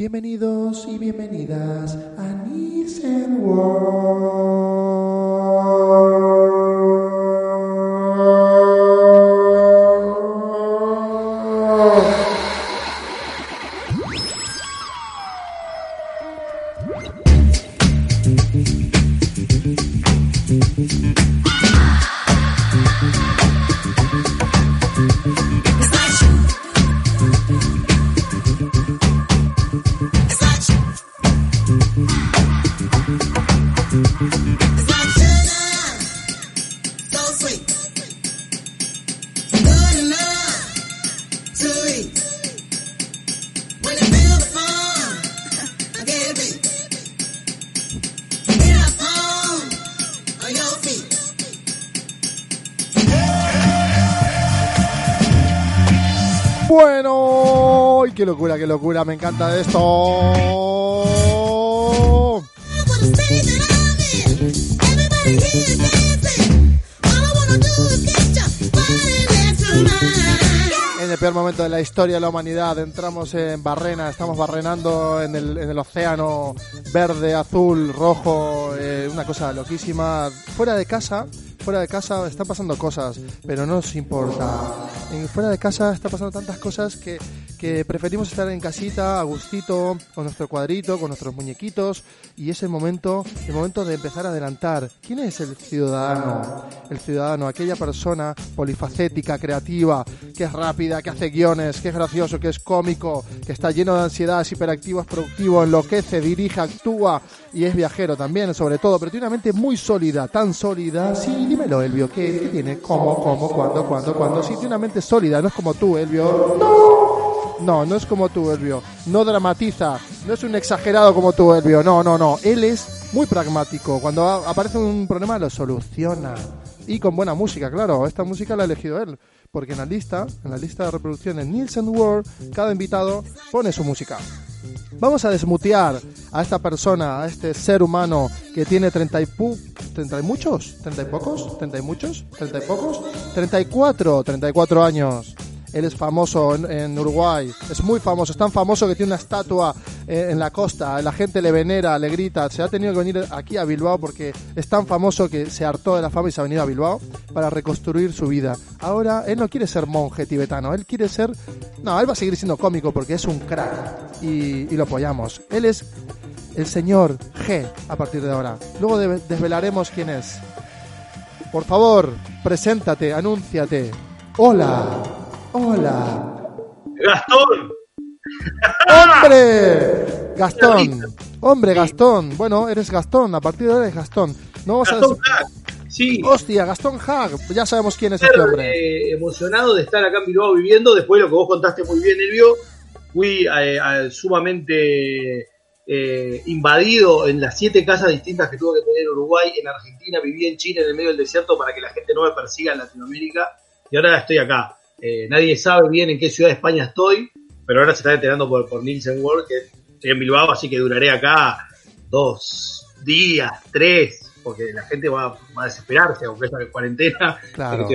Bienvenidos y bienvenidas a Nielsen World. Me encanta esto. En el peor momento de la historia de la humanidad, entramos en Barrena, estamos barrenando en el, en el océano verde, azul, rojo, eh, una cosa loquísima. Fuera de casa, fuera de casa están pasando cosas, pero no nos importa. En, fuera de casa está pasando tantas cosas que, que preferimos estar en casita, a gustito, con nuestro cuadrito, con nuestros muñequitos, y es el momento, el momento de empezar a adelantar. ¿Quién es el ciudadano? El ciudadano, aquella persona polifacética, creativa, que es rápida, que hace guiones, que es gracioso, que es cómico, que está lleno de ansiedad, es hiperactivo, es productivo, enloquece, dirige, actúa y es viajero también, sobre todo, pero tiene una mente muy sólida, tan sólida. Sí, dímelo, Elvio, ¿qué, qué tiene? ¿Cómo, cómo, cuándo, cuándo, cuándo? Sí, tiene una mente sólida, no es como tú, Elvio. No, no, no es como tú, Elvio. No dramatiza, no es un exagerado como tú, Elvio. No, no, no. Él es muy pragmático. Cuando aparece un problema lo soluciona. Y con buena música, claro. Esta música la ha elegido él. Porque en la lista, en la lista de reproducción en Nielsen World, cada invitado pone su música. Vamos a desmutear a esta persona, a este ser humano que tiene 30 y, pu 30 y muchos, 30 y pocos, 30 y muchos, 30 y pocos, 34, 34 años. Él es famoso en, Uruguay, es muy famoso, es tan famoso que tiene una estatua eh, en la costa, la gente le venera, le grita, se ha tenido que venir aquí a Bilbao porque es tan famoso que se hartó de la fama y se ha venido a Bilbao para reconstruir su vida. Ahora él no quiere ser monje tibetano, él quiere ser... No, él va a seguir siendo cómico porque es un crack y, y lo apoyamos. Él es el señor G a partir de ahora. Luego de- desvelaremos quién es. Por favor, preséntate, anúnciate. Hola, hola. Gastón, ¡Hombre! Gastón. Hombre, Gastón. Bueno, eres Gastón. A partir de ahora eres Gastón. No vamos a... Gastón Hack. Sí, Hostia, Gastón Hag. Ya sabemos quién es este hombre. eh, emocionado de estar acá en Bilbao viviendo. Después de lo que vos contaste muy bien, Elvio, fui eh, a- sumamente eh, invadido en las siete casas distintas que tuve que tener en Uruguay, en Argentina, viví en Chile, en el medio del desierto, para que la gente no me persiga en Latinoamérica. Y ahora estoy acá. Eh, nadie sabe bien en qué ciudad de España estoy, pero ahora se está enterando por, por Nielsen World que estoy en Bilbao, así que duraré acá dos días, tres, porque la gente va, va a desesperarse, aunque esta cuarentena. Claro.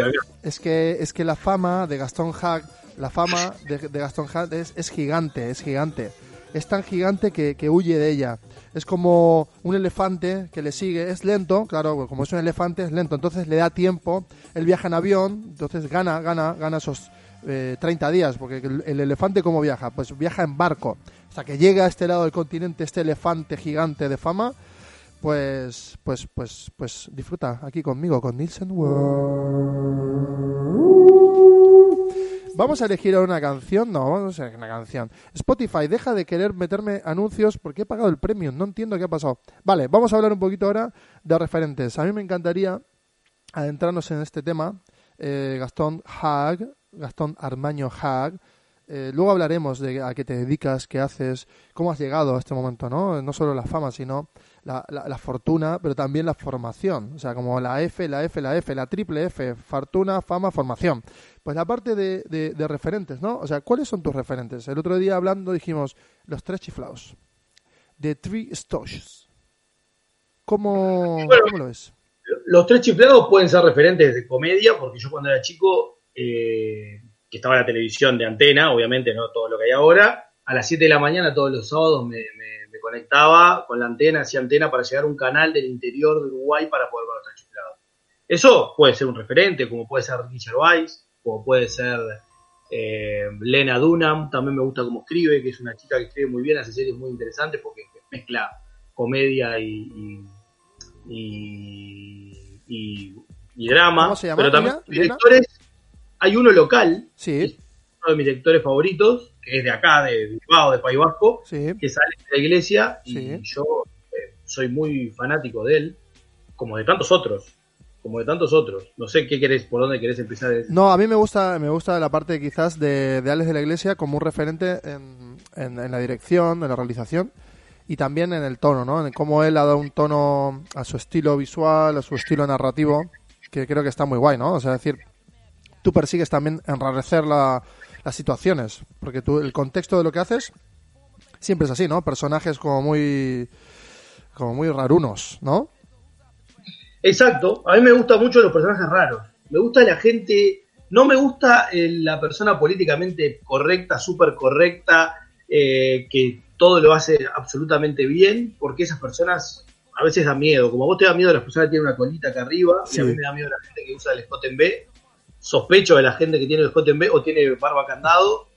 Es que, es que la fama de Gastón Hag, la fama de, de Gastón Hag es, es gigante, es gigante. Es tan gigante que, que huye de ella. Es como un elefante que le sigue, es lento, claro, como es un elefante es lento, entonces le da tiempo, él viaja en avión, entonces gana, gana, gana esos eh, 30 días, porque el, el elefante cómo viaja, pues viaja en barco, hasta que llega a este lado del continente este elefante gigante de fama, pues, pues, pues, pues disfruta aquí conmigo, con Nielsen World. Vamos a elegir una canción. No, vamos a elegir una canción. Spotify, deja de querer meterme anuncios porque he pagado el premium. No entiendo qué ha pasado. Vale, vamos a hablar un poquito ahora de referentes. A mí me encantaría adentrarnos en este tema. Eh, Gastón Hag, Gastón Armaño Hag, eh, luego hablaremos de a qué te dedicas, qué haces, cómo has llegado a este momento, ¿no? No solo la fama, sino la, la, fortuna, pero también la formación. O sea, como la F, la F, la F, la triple F, fortuna, fama, formación. Pues la parte de, de, referentes, ¿no? O sea, ¿cuáles son tus referentes? El otro día hablando dijimos los tres chiflados. The Three. ¿Cómo, ¿Cómo lo ves? Los tres chiflados pueden ser referentes de comedia, porque yo cuando era chico, eh, que estaba en la televisión de antena, obviamente no todo lo que hay ahora, a las 7 de la mañana todos los sábados me, conectaba con la antena, hacía antena para llegar a un canal del interior de Uruguay para poder ver los chiflados. Eso puede ser un referente, como puede ser Richard Weiss, como puede ser eh, Lena Dunham, también me gusta cómo escribe, que es una chica que escribe muy bien, hace series muy interesantes porque mezcla comedia y, y, drama. Pero también directores, hay uno local, sí. Uno de mis directores favoritos, que es de acá, de Bilbao, de País Vasco, que sale de la iglesia y yo eh, soy muy fanático de él, como de tantos otros como de tantos otros. No sé qué querés, por dónde querés empezar. No, a mí me gusta, me gusta la parte quizás de, de Alex de la Iglesia como un referente en, en, la dirección, en la realización y también en el tono, ¿no? En cómo él ha dado un tono a su estilo visual, a su estilo narrativo, que creo que está muy guay, ¿no? O sea, es decir, tú persigues también enrarecer la, las situaciones, porque tú, el contexto de lo que haces siempre es así, ¿no? Personajes como muy como muy rarunos, ¿no? Exacto, a mí me gustan mucho los personajes raros. Me gusta la gente, no me gusta eh, la persona políticamente correcta, súper correcta, eh, que todo lo hace absolutamente bien, porque esas personas a veces da miedo. Como vos te da miedo las personas que tienen una colita acá arriba, y a mí me da miedo la gente que usa el escote en B. Sospecho de la gente que tiene el escote en B o tiene barba candado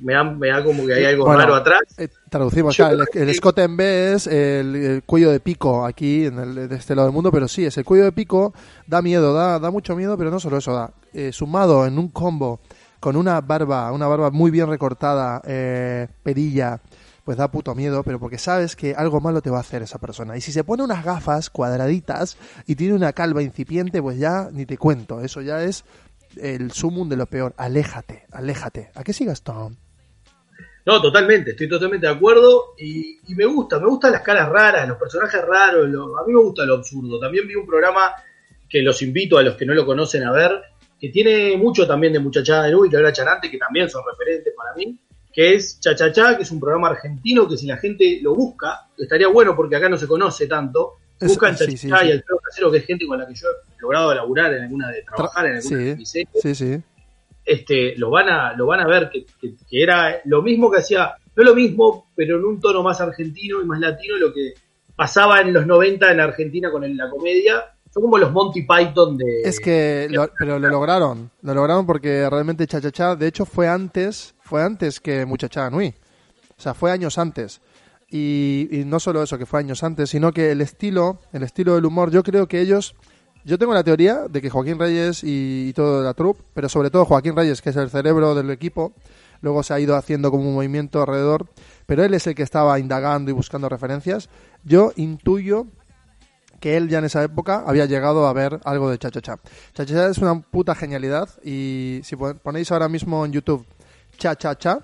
me da, me da como que hay algo raro atrás. Eh, traducimos, el, el, escote en B es el, cuello de pico aquí en el, de este lado del mundo, pero sí, es el cuello de pico, da miedo, da, da mucho miedo, pero no solo eso, da. Eh, sumado en un combo con una barba, una barba muy bien recortada, eh, perilla, pues da puto miedo, pero porque sabes que algo malo te va a hacer esa persona. Y si se pone unas gafas cuadraditas y tiene una calva incipiente, pues ya ni te cuento, eso ya es el sumum de lo peor. Aléjate, aléjate. ¿A qué sigas, Tom? No, totalmente, estoy totalmente de acuerdo y, me gusta, me gustan las caras raras, los personajes raros, a mí me gusta lo absurdo. También vi un programa que los invito a los que no lo conocen a ver, que tiene mucho también de Muchachada de Nube y Cabrera Charante, que también son referentes para mí, que es Chachachá, que es un programa argentino que si la gente lo busca, estaría bueno porque acá no se conoce tanto. Buscan Chachachá y el Casero, que es gente con la que yo he logrado laburar en alguna de trabajar en alguna de mis Sí, sí este, lo van a, lo van a ver que, era lo mismo que hacía, no lo mismo, pero en un tono más argentino y más latino, lo que pasaba en los 90 en Argentina con la comedia. Son como los Monty Python de... Es que, pero lo lograron, lo lograron porque realmente Chachachá, de hecho fue antes, fue antes que Muchacha Nui. O sea, fue años antes. Y, y no solo eso, que fue años antes, sino que el estilo, el estilo del humor, yo creo que ellos yo tengo la teoría de que Joaquín Reyes y, todo la troupe, pero sobre todo Joaquín Reyes, que es el cerebro del equipo, luego se ha ido haciendo como un movimiento alrededor, pero él es el que estaba indagando y buscando referencias. Yo intuyo que él ya en esa época había llegado a ver algo de Cha-Cha-Cha. Cha-Cha-Cha es una puta genialidad y si ponéis ahora mismo en YouTube Cha-Cha-Cha,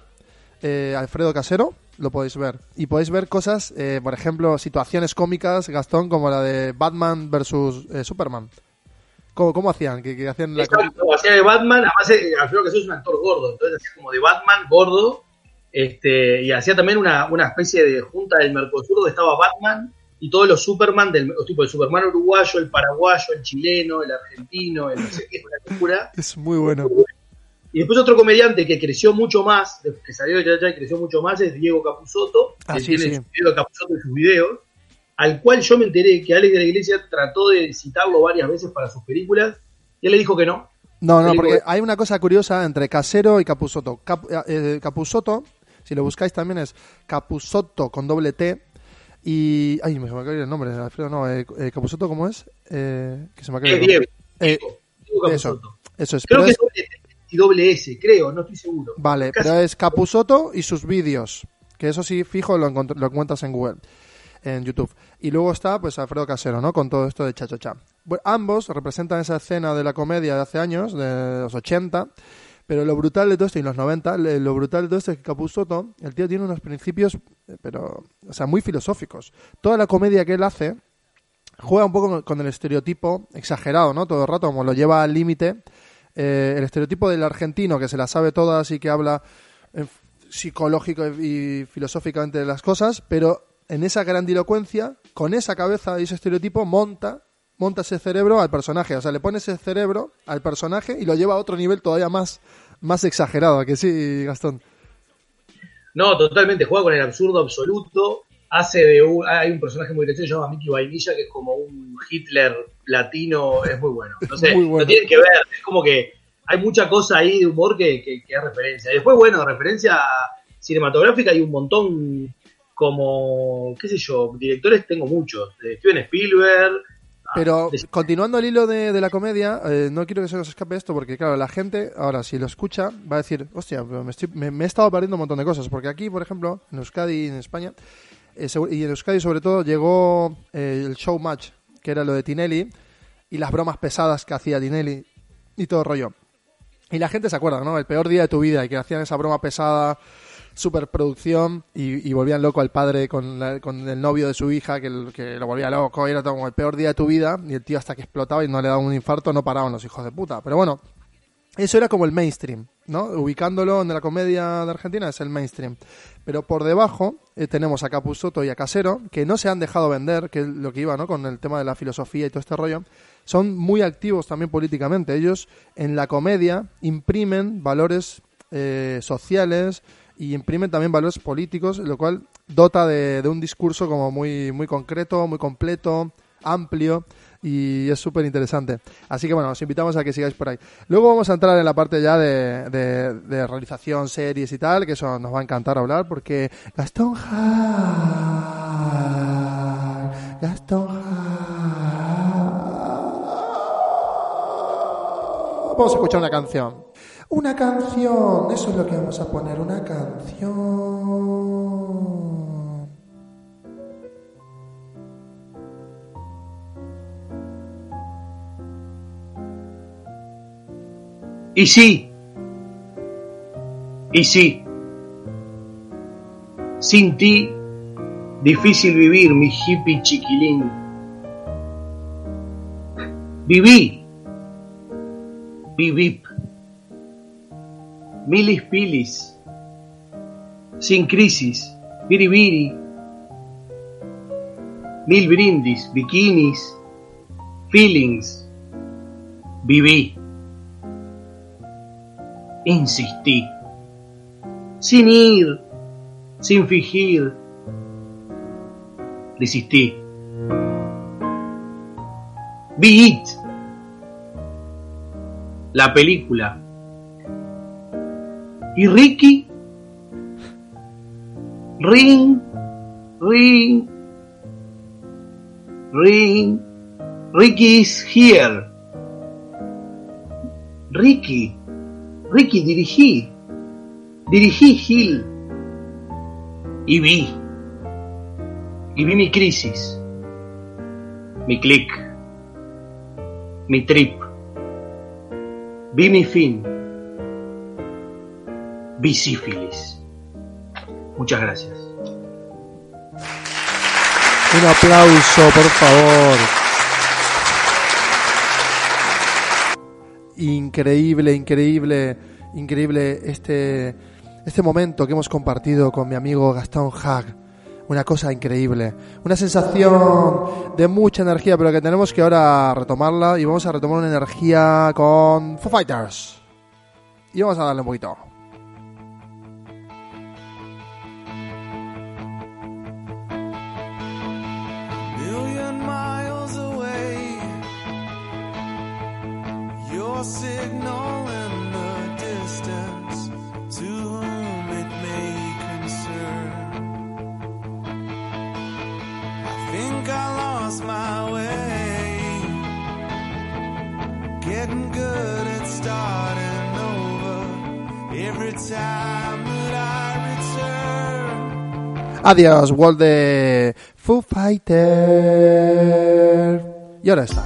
eh, Alfredo Casero, lo podéis ver. Y podéis ver cosas, eh, por ejemplo, situaciones cómicas, Gastón, como la de Batman versus eh, Superman. ¿Cómo, ¿Cómo, hacían? ¿Qué, hacían la hacía de Batman, además eh, creo que es un actor gordo, entonces hacía como de Batman gordo, este, y hacía también una, una especie de junta del Mercosur donde estaba Batman y todos los Superman, del tipo el Superman uruguayo, el paraguayo, el chileno, el argentino, el no sé qué, una locura. Es muy bueno. Y después otro comediante que creció mucho más, que salió de Chachá y creció mucho más, es Diego Capusotto, ah, que sí, tiene sí. Diego Capusotto en sus videos, al cual yo me enteré que Alex de la Iglesia trató de citarlo varias veces para sus películas, y él le dijo que no. No, no, porque hay una cosa curiosa entre Casero y Capusotto. Eh, eh, Capusotto, si lo buscáis también es Capusotto con doble T, y... Ay, me, se me el nombre, Alfredo, no, eh, eh ¿cómo es? Eh, que se me acaba Diego, Diego, Diego eso, eso es. Creo que es y doble S, creo, no estoy seguro. Vale, pero es Capusoto y sus vídeos, que eso sí, fijo, lo, lo encuentras en Google, en YouTube. Y luego está, pues, Alfredo Casero, ¿no? Con todo esto de cha-cha-cha. ambos representan esa escena de la comedia de hace años, de los 80, Pero lo brutal de todo esto, y en los 90, le- lo brutal de todo esto es que Capusotto, el tío tiene unos principios, eh, pero, o sea, muy filosóficos. Toda la comedia que él hace juega un poco con el estereotipo exagerado, ¿no? Todo el rato, como lo lleva al límite. Eh, el estereotipo del argentino que se la sabe todas y que habla eh, psicológico y filosóficamente de las cosas, pero en esa grandilocuencia, con esa cabeza y ese estereotipo, monta monta ese cerebro al personaje, o sea, le pone ese cerebro al personaje y lo lleva a otro nivel todavía más, más exagerado, ¿a que sí, Gastón. No, totalmente, juega con el absurdo absoluto. Hace de un. Hay un personaje muy gracioso que se llama Mickey Vainilla, que es como un Hitler latino, es muy bueno. No sé, Muy bueno. lo tienen que ver, es como que hay mucha cosa ahí de humor que, que, que es referencia. Después, bueno, referencia cinematográfica hay un montón, como, qué sé yo, directores tengo muchos. Steven Spielberg. ah, Pero continuando el hilo de, de la comedia, eh, no quiero que se nos escape esto porque, claro, la gente, ahora, si lo escucha, va a decir, hostia, me, estoy- me- me he estado perdiendo un montón de cosas. Porque aquí, por ejemplo, en Euskadi en España, y en Euskadi sobre todo, llegó eh, el show match, que era lo de Tinelli, y las bromas pesadas que hacía Tinelli y todo el rollo. Y la gente se acuerda, ¿no? El peor día de tu vida y que hacían esa broma pesada, superproducción y, y volvían loco al padre con, la- con el novio de su hija que, que lo volvía loco. Era todo como el peor día de tu vida y el tío hasta que explotaba y no le daba un infarto no paraban los hijos de puta. Pero bueno, eso era como el mainstream, ¿no? Ubicándolo en la comedia de Argentina es el mainstream. Pero por debajo eh, tenemos a Capusotto y a Casero, que no se han dejado vender, que es lo que iba, ¿no? Con el tema de la filosofía y todo este rollo. Son muy activos también políticamente. Ellos en la comedia imprimen valores eh, sociales y imprimen también valores políticos, lo cual dota de, de un discurso como muy, muy concreto, muy completo, amplio y es súper interesante. Así que bueno, os invitamos a que sigáis por ahí. Luego vamos a entrar en la parte ya de, de- realización, series y tal, que eso nos va a encantar hablar porque Gastón Har, Gastón Har. Vamos a escuchar una canción. Una canción, eso es lo que vamos a poner, una canción. Y sí. Y sí. Sin ti, difícil vivir, mi hippie chiquilín. Viví. Vivip. Milis pilis. Sin crisis. Biribiri. Mil brindis, bikinis. Feelings. Viví insistí. Sin ir, sin fingir, desistí. Be It, la película. ¿Y Ricky? Ring, ring, ring. Ricky is here. Ricky. Ricky, dirigí. Dirigí Hill. Y vi. Y vi mi crisis. Mi click. Mi trip. Vi mi fin. Vi sífilis. Muchas gracias. Un aplauso, por favor. Increíble, increíble, increíble este, este momento que hemos compartido con mi amigo Gastón Hag. Una cosa increíble. Una sensación de mucha energía, pero que tenemos que ahora retomarla y vamos a retomar una energía con Foo Fighters. Y vamos a darle un poquito. Adiós, World de Foo Fighter. Y ahora está.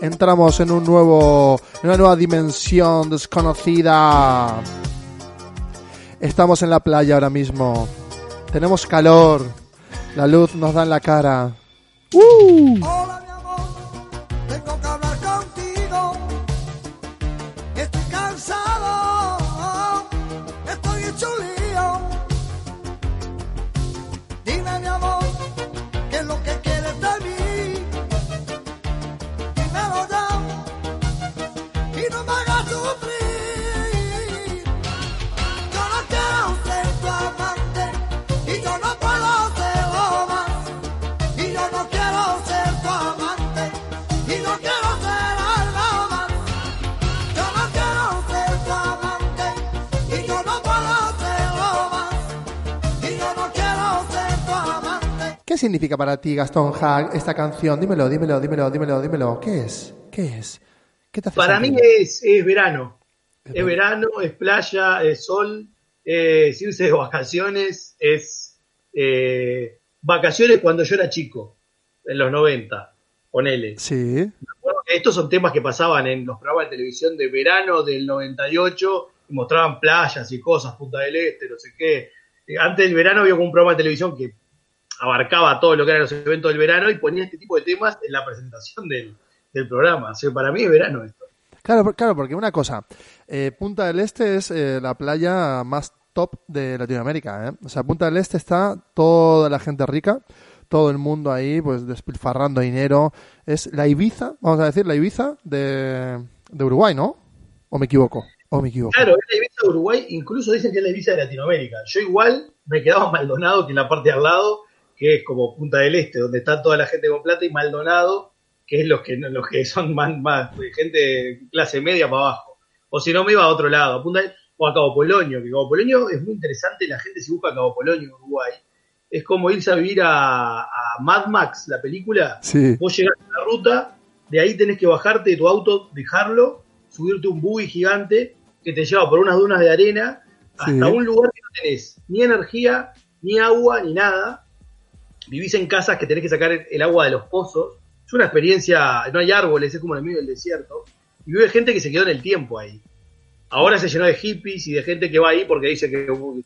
entramos en un nuevo, en una nueva dimensión desconocida. Estamos en la playa ahora mismo. Tenemos calor. La luz nos da en la cara. ¡Uh! Significa para ti, Gastón Hag, esta canción? Dímelo, dímelo, dímelo, dímelo, dímelo. ¿Qué es? ¿Qué es? ¿Qué te hace Para mí es, es verano. Es verano, es playa, es sol, es irse de vacaciones, es eh, vacaciones cuando yo era chico, en los 90, ponele. Sí. Bueno, estos son temas que pasaban en los programas de televisión de verano del 98 y mostraban playas y cosas, Punta del Este, no sé qué. Eh, Antes del verano había un programa de televisión que abarcaba todo lo que eran los eventos del verano y ponía este tipo de temas en la presentación del, del programa. O sea, para mí es verano esto. Claro, claro, porque una cosa, eh, Punta del Este es eh, la playa más top de Latinoamérica, ¿eh? O sea, Punta del Este está toda la gente rica, todo el mundo ahí, pues despilfarrando dinero. Es la Ibiza, vamos a decir, la Ibiza de, de Uruguay, ¿no? ¿O me equivoco? ¿O me equivoco? Claro, es la Ibiza de Uruguay, incluso dicen que es la Ibiza de Latinoamérica. Yo igual me quedaba Maldonado, que en la parte de al lado, que es como Punta del Este, donde está toda la gente con plata, y Maldonado, que es los que los que son más, más gente clase media para abajo. O si no, me iba a otro lado, a Punta del- o a Cabo Polonio, que Cabo Polonio es muy interesante, la gente se busca a Cabo Polonio en Uruguay. Es como irse a vivir a, a Mad Max, la película, Sí. Vos llegás a la ruta, de ahí tenés que bajarte de tu auto, dejarlo, subirte un buggy gigante que te lleva por unas dunas de arena hasta Sí. un lugar que no tenés ni energía, ni agua, ni nada. Vivís en casas que tenés que sacar el, agua de los pozos. Es una experiencia, no hay árboles, es como en el medio del desierto. Y vive gente que se quedó en el tiempo ahí. Ahora se llenó de hippies y de gente que va ahí porque dice que, uh,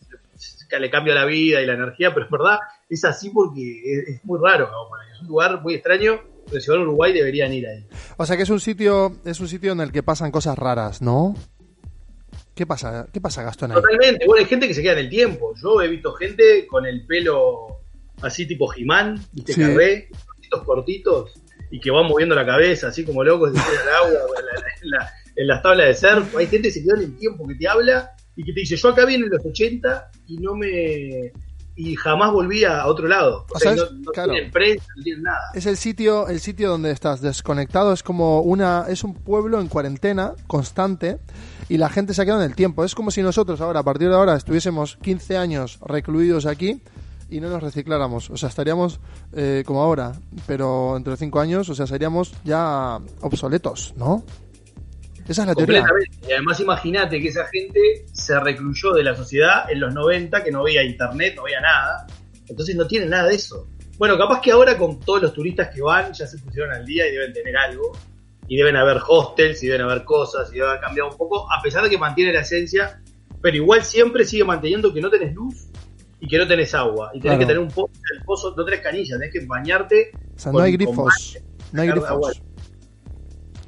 que le cambia la vida y la energía, pero es verdad, es así porque es, es muy raro. Es un lugar muy extraño, pero si van a Uruguay deberían ir ahí. O sea que es un sitio, es un sitio en el que pasan cosas raras, ¿no? ¿Qué pasa? ¿Qué pasa, Gastón ahí? Totalmente, bueno, hay gente que se queda en el tiempo. Yo he visto gente con el pelo así tipo Jimán, viste, Sí. carré, cortitos cortitos, y que van moviendo la cabeza así como locos, se al agua, en, la- en la- en las tablas de surf. Hay gente que se queda en el tiempo, que te habla y que te dice, yo acá vine en los 80 y no me... y jamás volví a otro lado. O, O sea, sea, es- no, no claro. tienen prensa, no tienen nada. Es el sitio, el sitio donde estás desconectado, es como una, es un pueblo en cuarentena constante y la gente se ha quedado en el tiempo. Es como si nosotros ahora, a partir de ahora, estuviésemos 15 años recluidos aquí y no nos recicláramos. O sea, estaríamos eh, como ahora, pero entre 5 años, o sea, seríamos ya obsoletos, ¿no? Esa es la teoría. Y además imagínate que esa gente se recluyó de la sociedad en los 90, que no veía internet, no veía nada. Entonces no tienen nada de eso. Bueno, capaz que ahora con todos los turistas que van ya se pusieron al día y deben tener algo. Y deben haber hostels y deben haber cosas y debe haber cambiado un poco, a pesar de que mantiene la esencia. Pero igual siempre sigue manteniendo que no tenés luz y que no tenés agua. Y tenés Claro. que tener un pozo, el pozo, no tenés canilla, tenés que bañarte. O sea, no hay grifos. No hay agua. grifos.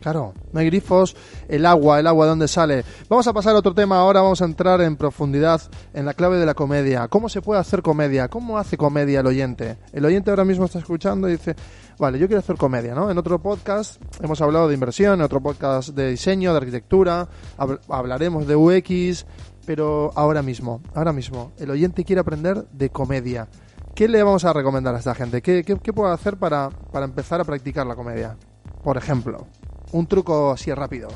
Claro, no hay grifos, el agua, el agua de dónde sale. Vamos a pasar a otro tema ahora, vamos a entrar en profundidad en la clave de la comedia. ¿Cómo se puede hacer comedia? ¿Cómo hace comedia el oyente? El oyente ahora mismo está escuchando y dice, vale, yo quiero hacer comedia, ¿no? En otro podcast hemos hablado de inversión, en otro podcast de diseño, de arquitectura, hab- hablaremos de UX, pero ahora mismo, ahora mismo, el oyente quiere aprender de comedia. ¿Qué le vamos a recomendar a esta gente? ¿Qué, qué, puedo hacer para, para empezar a practicar la comedia? Por ejemplo, un truco así rápido.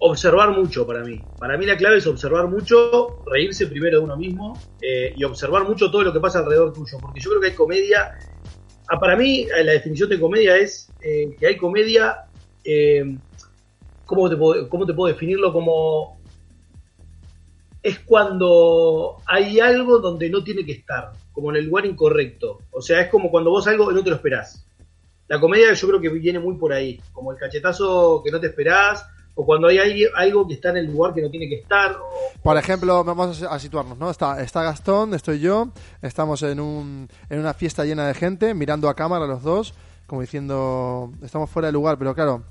observar mucho para mí. Para mí la clave es observar mucho, reírse primero de uno mismo eh, y observar mucho todo lo que pasa alrededor tuyo. Porque yo creo que hay comedia. ah, para mí, eh, la definición de comedia es eh, que hay comedia. ¿cómo, te ¿Cómo te puedo definirlo? Como. Es cuando hay algo donde no tiene que estar, como en el lugar incorrecto. O sea, es como cuando vos algo no te lo esperás. la comedia yo creo que viene muy por ahí, como el cachetazo que no te esperás, o cuando hay algo que está en el lugar que no tiene que estar, Por ejemplo, vamos a situarnos, ¿no? Está, está Gastón, estoy yo, estamos en, un, en una fiesta llena de gente, mirando a cámara los dos, como diciendo, estamos fuera de lugar, pero claro,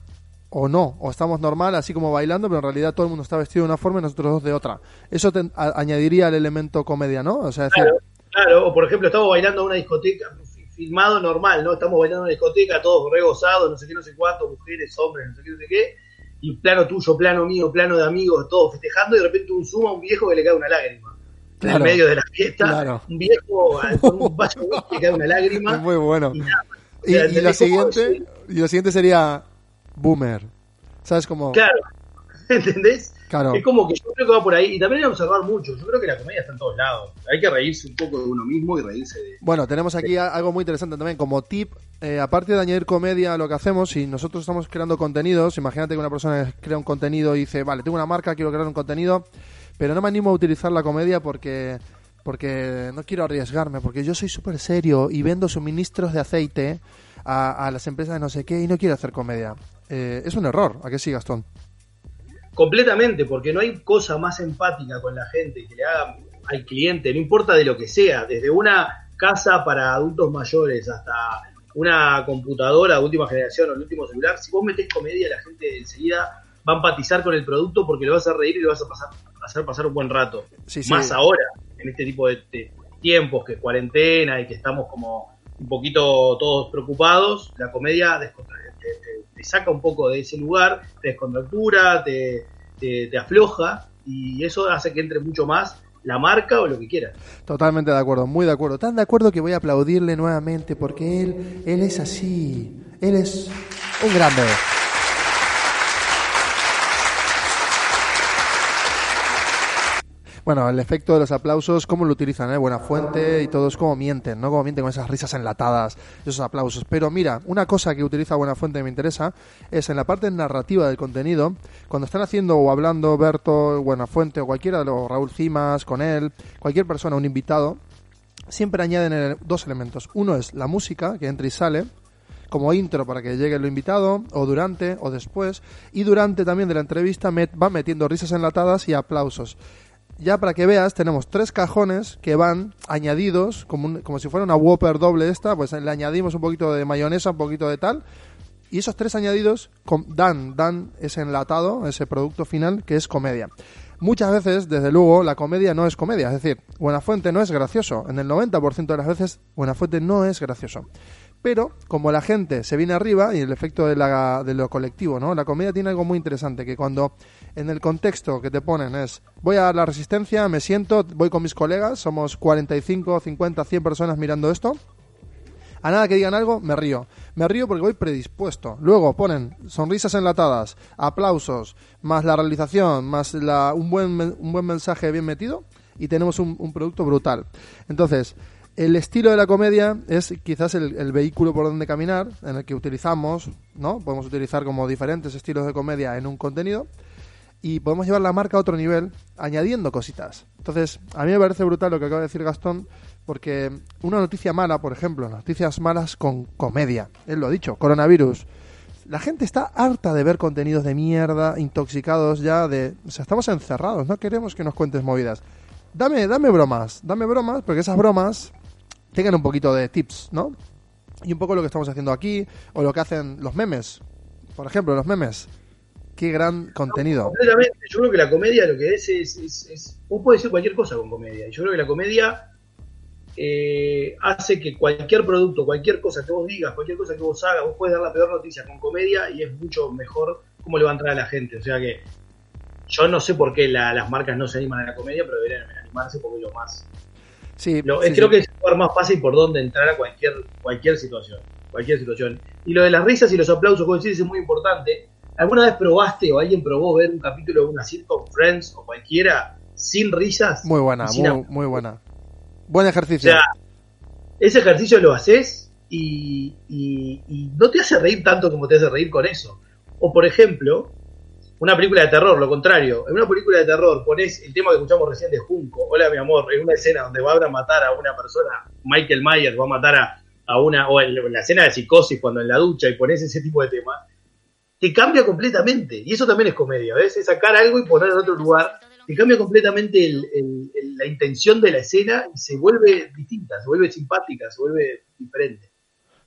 o no, o estamos normal, así como bailando, pero en realidad todo el mundo está vestido de una forma y nosotros dos de otra. Eso te- añadiría el elemento comedia, ¿no? O sea, decir, Claro, claro, o por ejemplo, estamos bailando en una discoteca, fi- filmado normal, ¿no? Estamos bailando en una discoteca, todos re gozados, no sé qué, no sé cuánto, mujeres, hombres, no sé qué, no sé qué, y plano tuyo, plano mío, plano de amigos, todos festejando, y de repente un zoom a un viejo que le cae una lágrima. Claro. En medio de la fiesta, Claro. un viejo con un vaso whisky le cae una lágrima. muy bueno. y nada sea, y ¿entendés cómo siguiente, y lo siguiente sería Boomer. ¿Sabes cómo? Claro, ¿entendés? Claro. Es como que yo creo que va por ahí, y también hay que observar mucho, yo creo que la comedia está en todos lados. Hay que reírse un poco de uno mismo y reírse de... Bueno, tenemos aquí algo muy interesante también. Como tip, eh, aparte de añadir comedia a lo que hacemos, si nosotros estamos creando contenidos, imagínate que una persona crea un contenido y dice, vale, tengo una marca, quiero crear un contenido, pero no me animo a utilizar la comedia porque porque no quiero arriesgarme, porque yo soy súper serio y vendo suministros de aceite a, a las empresas de no sé qué y no quiero hacer comedia. Eh, es un error, ¿a qué sí, Gastón? Completamente, porque no hay cosa más empática con la gente que le haga al cliente, no importa de lo que sea, desde una casa para adultos mayores hasta una computadora de última generación o el último celular, si vos metés comedia, la gente enseguida va a empatizar con el producto porque le vas a reír y le vas a pasar, hacer pasar un buen rato. Sí, sí. Más ahora, en este tipo de, de tiempos, que es cuarentena y que estamos como un poquito todos preocupados, la comedia descontra- saca un poco de ese lugar, te descontractura, te, te, te afloja y eso hace que entre mucho más la marca o lo que quieras. Totalmente de acuerdo, muy de acuerdo. Tan de acuerdo que voy a aplaudirle nuevamente porque él, él es así. Él es un grande. Bueno, el efecto de los aplausos, ¿cómo lo utilizan? Eh? Buena fuente y todos cómo mienten, ¿no? Cómo mienten con esas risas enlatadas, esos aplausos. Pero mira, una cosa que utiliza Buena Fuente que me interesa es en la parte narrativa del contenido, cuando están haciendo o hablando Berto, Buena Fuente o cualquiera de los Raúl Cimas, con él, cualquier persona, un invitado, siempre añaden dos elementos. Uno es la música, que entra y sale, como intro para que llegue lo invitado, o durante, o después, y durante también de la entrevista met- van metiendo risas enlatadas y aplausos. Ya para que veas, tenemos tres cajones que van añadidos, como, un- como si fuera una Whopper doble esta, pues le añadimos un poquito de mayonesa, un poquito de tal, y esos tres añadidos dan, dan ese enlatado, ese producto final que es comedia. Muchas veces, desde luego, la comedia no es comedia, es decir, Buenafuente no es gracioso. En el 90% de las veces, Buenafuente no es gracioso. Pero, como la gente se viene arriba y el efecto de, la, de lo colectivo, ¿no? La comedia tiene algo muy interesante, que cuando en el contexto que te ponen es, voy a la resistencia, me siento, voy con mis colegas, somos 45, 50, 100 personas mirando esto, a nada que digan algo, me río. Me río porque voy predispuesto. Luego ponen sonrisas enlatadas, aplausos, más la realización, más la- un, buen, un buen mensaje bien metido y tenemos un, un producto brutal. Entonces, el estilo de la comedia es quizás el, el vehículo por donde caminar, en el que utilizamos, ¿no? Podemos utilizar como diferentes estilos de comedia en un contenido y podemos llevar la marca a otro nivel añadiendo cositas. Entonces, a mí me parece brutal lo que acaba de decir Gastón, porque una noticia mala, por ejemplo, noticias malas con comedia, él lo ha dicho, coronavirus. La gente está harta de ver contenidos de mierda, intoxicados ya de... O sea, estamos encerrados, no queremos que nos cuentes movidas. Dame, dame bromas, dame bromas, porque esas bromas tengan un poquito de tips, ¿no? Y un poco lo que estamos haciendo aquí, o lo que hacen los memes. Por ejemplo, los memes. Qué gran contenido. Completamente. Yo creo que la comedia lo que es es, es, es- Vos podés decir cualquier cosa con comedia. Y yo creo que la comedia eh, hace que cualquier producto, cualquier cosa que vos digas, cualquier cosa que vos hagas, vos podés dar la peor noticia con comedia y es mucho mejor cómo le va a entrar a la gente. O sea que yo no sé por qué la- las marcas no se animan a la comedia, pero deberían animarse porque lo más. Sí, lo- sí, creo sí. que es el lugar más fácil por donde entrar a cualquier, cualquier situación. Cualquier situación. Y lo de las risas y los aplausos, como decís, es muy importante. ¿Alguna vez probaste o alguien probó ver un capítulo de una sitcom Friends o cualquiera sin risas? Muy buena, muy, muy buena. Buen O ejercicio. sea, ese ejercicio lo haces y, y- y no te hace reír tanto como te hace reír con eso. O por ejemplo, una película de terror, lo contrario. En una película de terror pones el tema que escuchamos recién de Junco, Hola mi amor, en una escena donde va a matar a una persona, Michael Myers va a matar a a una, o en la escena de psicosis cuando en la ducha y pones ese tipo de temas, te cambia completamente. Y eso también es comedia, ¿ves? Es sacar algo y ponerlo en otro lugar. Te cambia completamente el- el- el- la intención de la escena y se vuelve distinta, se vuelve simpática, se vuelve diferente.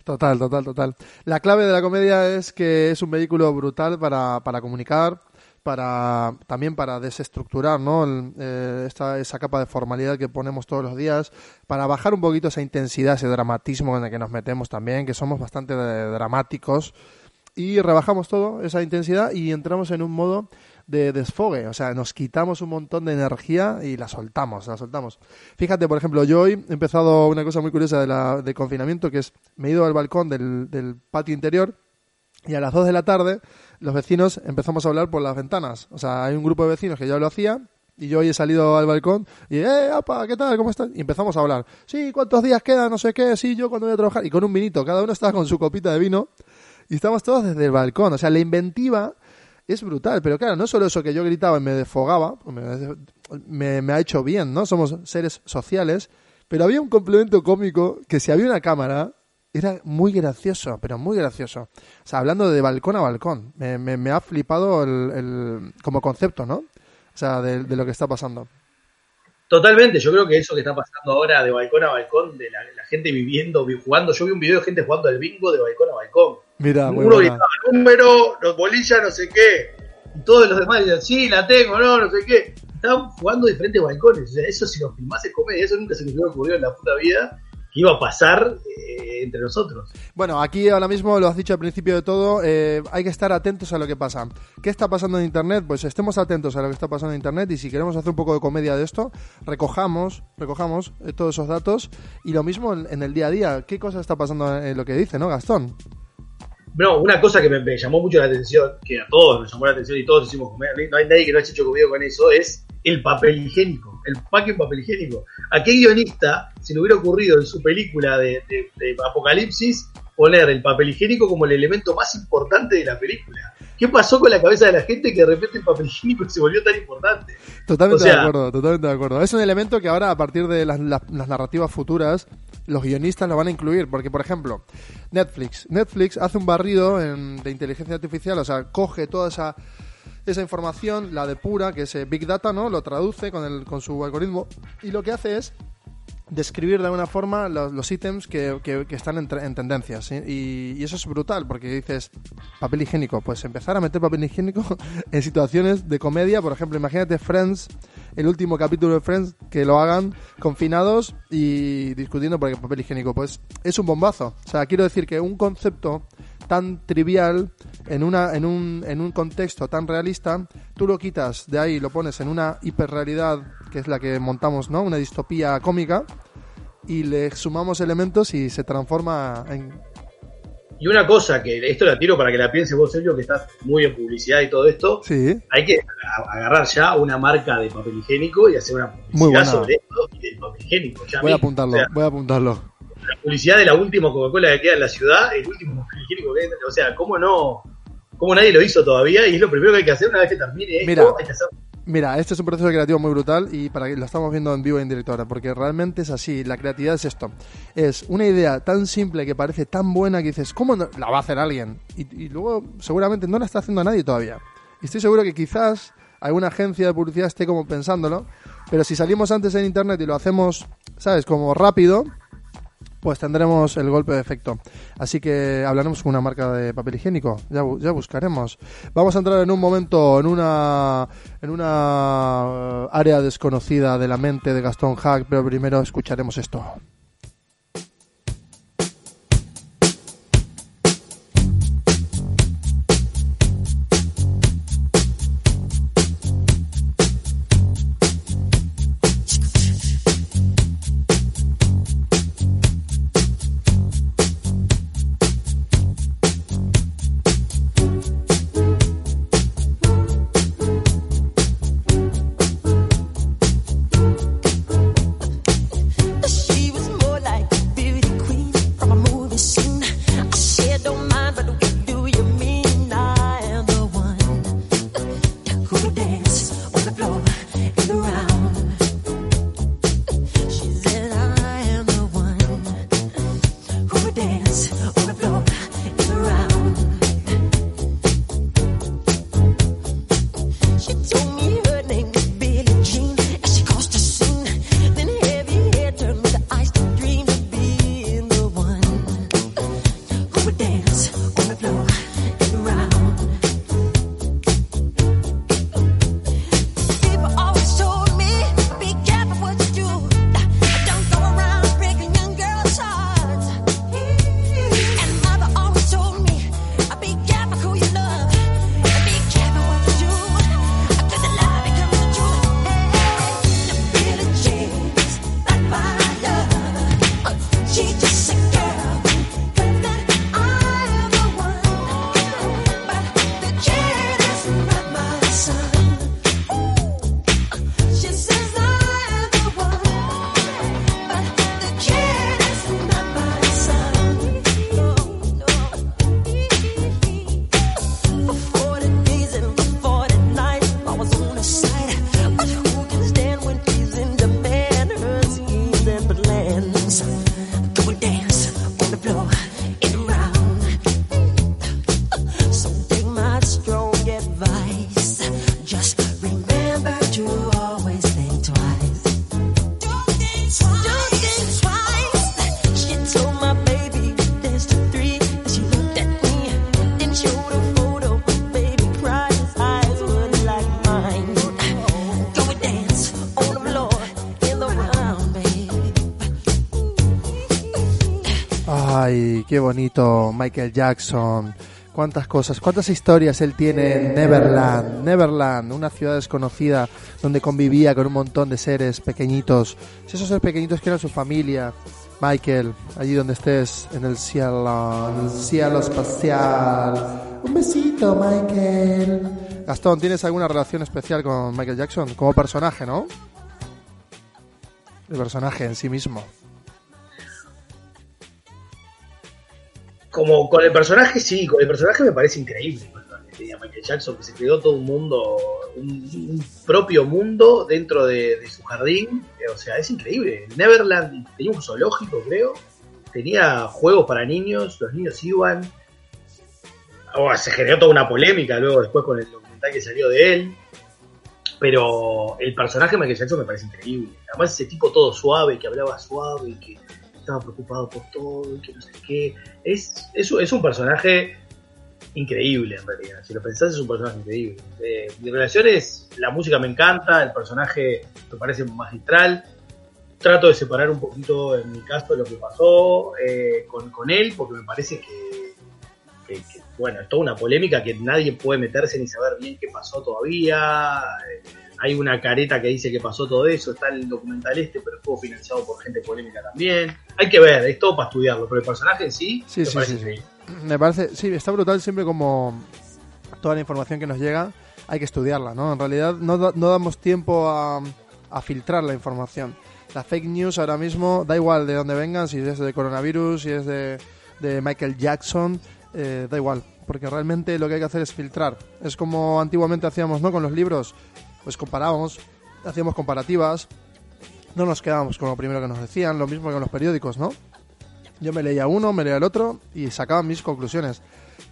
Total, total, total. La clave de la comedia es que es un vehículo brutal para, para comunicar, para también para desestructurar ¿no? El, eh, esta, esa capa de formalidad que ponemos todos los días, para bajar un poquito esa intensidad, ese dramatismo en el que nos metemos también, que somos bastante dramáticos, y rebajamos todo, esa intensidad, y entramos en un modo de desfogue, o sea, nos quitamos un montón de energía y la soltamos, la soltamos. Fíjate, por ejemplo, yo hoy he empezado una cosa muy curiosa de la, de confinamiento, que es, me he ido al balcón del, del patio interior y a las 2 de la tarde los vecinos empezamos a hablar por las ventanas. O sea, hay un grupo de vecinos que ya lo hacía y yo hoy he salido al balcón y, eh, apa, ¿qué tal? ¿Cómo estás? Y empezamos a hablar. Sí, ¿cuántos días quedan? No sé qué, sí, yo cuando voy a trabajar. Y con un vinito, cada uno estaba con su copita de vino y estamos todos desde el balcón. O sea, la inventiva es brutal. Pero claro, no solo eso que yo gritaba y me desfogaba, me, ha hecho bien, ¿no? Somos seres sociales. Pero había un complemento cómico que si había una cámara, era muy gracioso, pero muy gracioso. O sea, hablando de balcón a balcón. Me, me, me ha flipado el, como concepto, ¿no? O sea, de, de lo que está pasando. Totalmente, yo creo que eso que está pasando ahora de balcón a balcón, de la, gente viviendo, vi- jugando, yo vi un video de gente jugando al bingo de balcón a balcón. Mira, muy Uno buena. gritaba número, los bolillas, no sé qué. Y todos los demás decían, sí, la tengo, no, no sé qué. Estaban jugando diferentes balcones. O sea, eso si lo filmás es comedia, eso nunca se nos hubiera ocurrido en la puta vida que iba a pasar eh, entre nosotros. Bueno, aquí ahora mismo lo has dicho al principio de todo, eh, hay que estar atentos a lo que pasa. ¿Qué está pasando en Internet? Pues estemos atentos a lo que está pasando en Internet y si queremos hacer un poco de comedia de esto, recojamos, recojamos eh, todos esos datos y lo mismo en, en el día a día. ¿Qué cosa está pasando en lo que dice, no, Gastón? No, una cosa que me, llamó mucho la atención, que a todos nos llamó la atención y todos hicimos comer, no hay nadie que no haya hecho conmigo con eso, es el papel higiénico, el fucking papel higiénico. ¿A qué guionista se le hubiera ocurrido en su película de Apocalipsis poner el papel higiénico como el elemento más importante de la película? ¿Qué pasó con la cabeza de la gente que de repente el papel higiénico se volvió tan importante? Totalmente O sea- de acuerdo, totalmente de acuerdo. Es un elemento que ahora, a partir de las, las- las narrativas futuras, los guionistas lo van a incluir. Porque, por ejemplo, Netflix. Netflix hace un barrido en- de inteligencia artificial, o sea, coge toda esa, esa información, la depura, que es eh, Big Data, ¿no? Lo traduce con, el, con su algoritmo. Y lo que hace es describir de alguna forma los, los ítems que, que- están en, en tendencias. Y, y eso es brutal, porque dices, papel higiénico, pues empezar a meter papel higiénico en situaciones de comedia, por ejemplo, imagínate Friends, el último capítulo de Friends, que lo hagan confinados y discutiendo por el papel higiénico, pues es un bombazo. O sea, quiero decir que un concepto tan trivial en una en un, en un contexto tan realista, tú lo quitas de ahí lo pones en una hiperrealidad que es la que montamos, ¿no? Una distopía cómica y le sumamos elementos y se transforma en Y una cosa que esto la tiro para que la piense vos, Sergio, que estás muy en publicidad y todo esto, sí, hay que agarrar ya una marca de papel higiénico y hacer una Muy publicidad buena. sobre esto y del papel higiénico. Ya voy a apuntarlo, O sea, voy a apuntarlo. la publicidad de la última Coca-Cola que queda en la ciudad, el último papel higiénico que hay. O sea, ¿cómo no? ¿Cómo nadie lo hizo todavía? Y es lo primero que hay que hacer una vez que termine esto. Mira. hay que hacer Mira, este es un proceso creativo muy brutal y para que lo estamos viendo en vivo en directo porque realmente es así. La creatividad es esto: es una idea tan simple que parece tan buena que dices, ¿cómo no- la va a hacer alguien? Y, y luego seguramente no la está haciendo nadie todavía. Y estoy seguro que quizás alguna agencia de publicidad esté como pensándolo, pero si salimos antes en internet y lo hacemos, ¿sabes? Como rápido, pues tendremos el golpe de efecto. Así que hablaremos con una marca de papel higiénico. Ya, bu- ya buscaremos. Vamos a entrar en un momento en una en una eh, área desconocida de la mente de Gastón Hack, pero primero escucharemos esto. Qué bonito, Michael Jackson. Cuántas cosas, cuántas historias él tiene en Neverland. Neverland, una ciudad desconocida donde convivía con un montón de seres pequeñitos. Esos seres pequeñitos que eran su familia. Michael, allí donde estés, en el cielo, en el cielo espacial. Un besito, Michael. Gastón, ¿tienes alguna relación especial con Michael Jackson? Como personaje, ¿no? El personaje en sí mismo. Como con el personaje, sí, con el personaje me parece increíble. tenía Michael Jackson, que se creó todo un mundo, un, propio mundo dentro de, su jardín. Eh, O sea, es increíble. Neverland tenía un zoológico, creo. Tenía juegos para niños, los niños iban. Oh, se generó toda una polémica luego después con el documental que salió de él. Pero el personaje de Michael Jackson me parece increíble. Además, ese tipo todo suave, que hablaba suave que estaba preocupado por todo y que no sé qué. Es, es, es un personaje increíble en realidad. Si lo pensás, es un personaje increíble. Eh, mi relación es, la música me encanta, el personaje me parece magistral. Trato de separar un poquito, en mi caso, lo que pasó eh, con, con él, porque me parece que- que, bueno, es toda una polémica que nadie puede meterse ni saber bien qué pasó todavía. Hay una careta que dice que pasó todo eso, está el documental este, pero estuvo financiado por gente polémica también. Hay que ver, es todo para estudiarlo, pero el personaje en sí, Sí, sí, parece sí, sí. Me parece, sí, está brutal siempre como toda la información que nos llega hay que estudiarla, ¿no? En realidad no, da- no damos tiempo a, a filtrar la información. La fake news ahora mismo, da igual de dónde vengan, si es de coronavirus, si es de, de Michael Jackson, eh, da igual, porque realmente lo que hay que hacer es filtrar. Es como antiguamente hacíamos, ¿no? Con los libros, pues comparábamos, hacíamos comparativas, no nos quedábamos con lo primero que nos decían, lo mismo que con los periódicos, ¿no? Yo me leía uno, me leía el otro y sacaba mis conclusiones.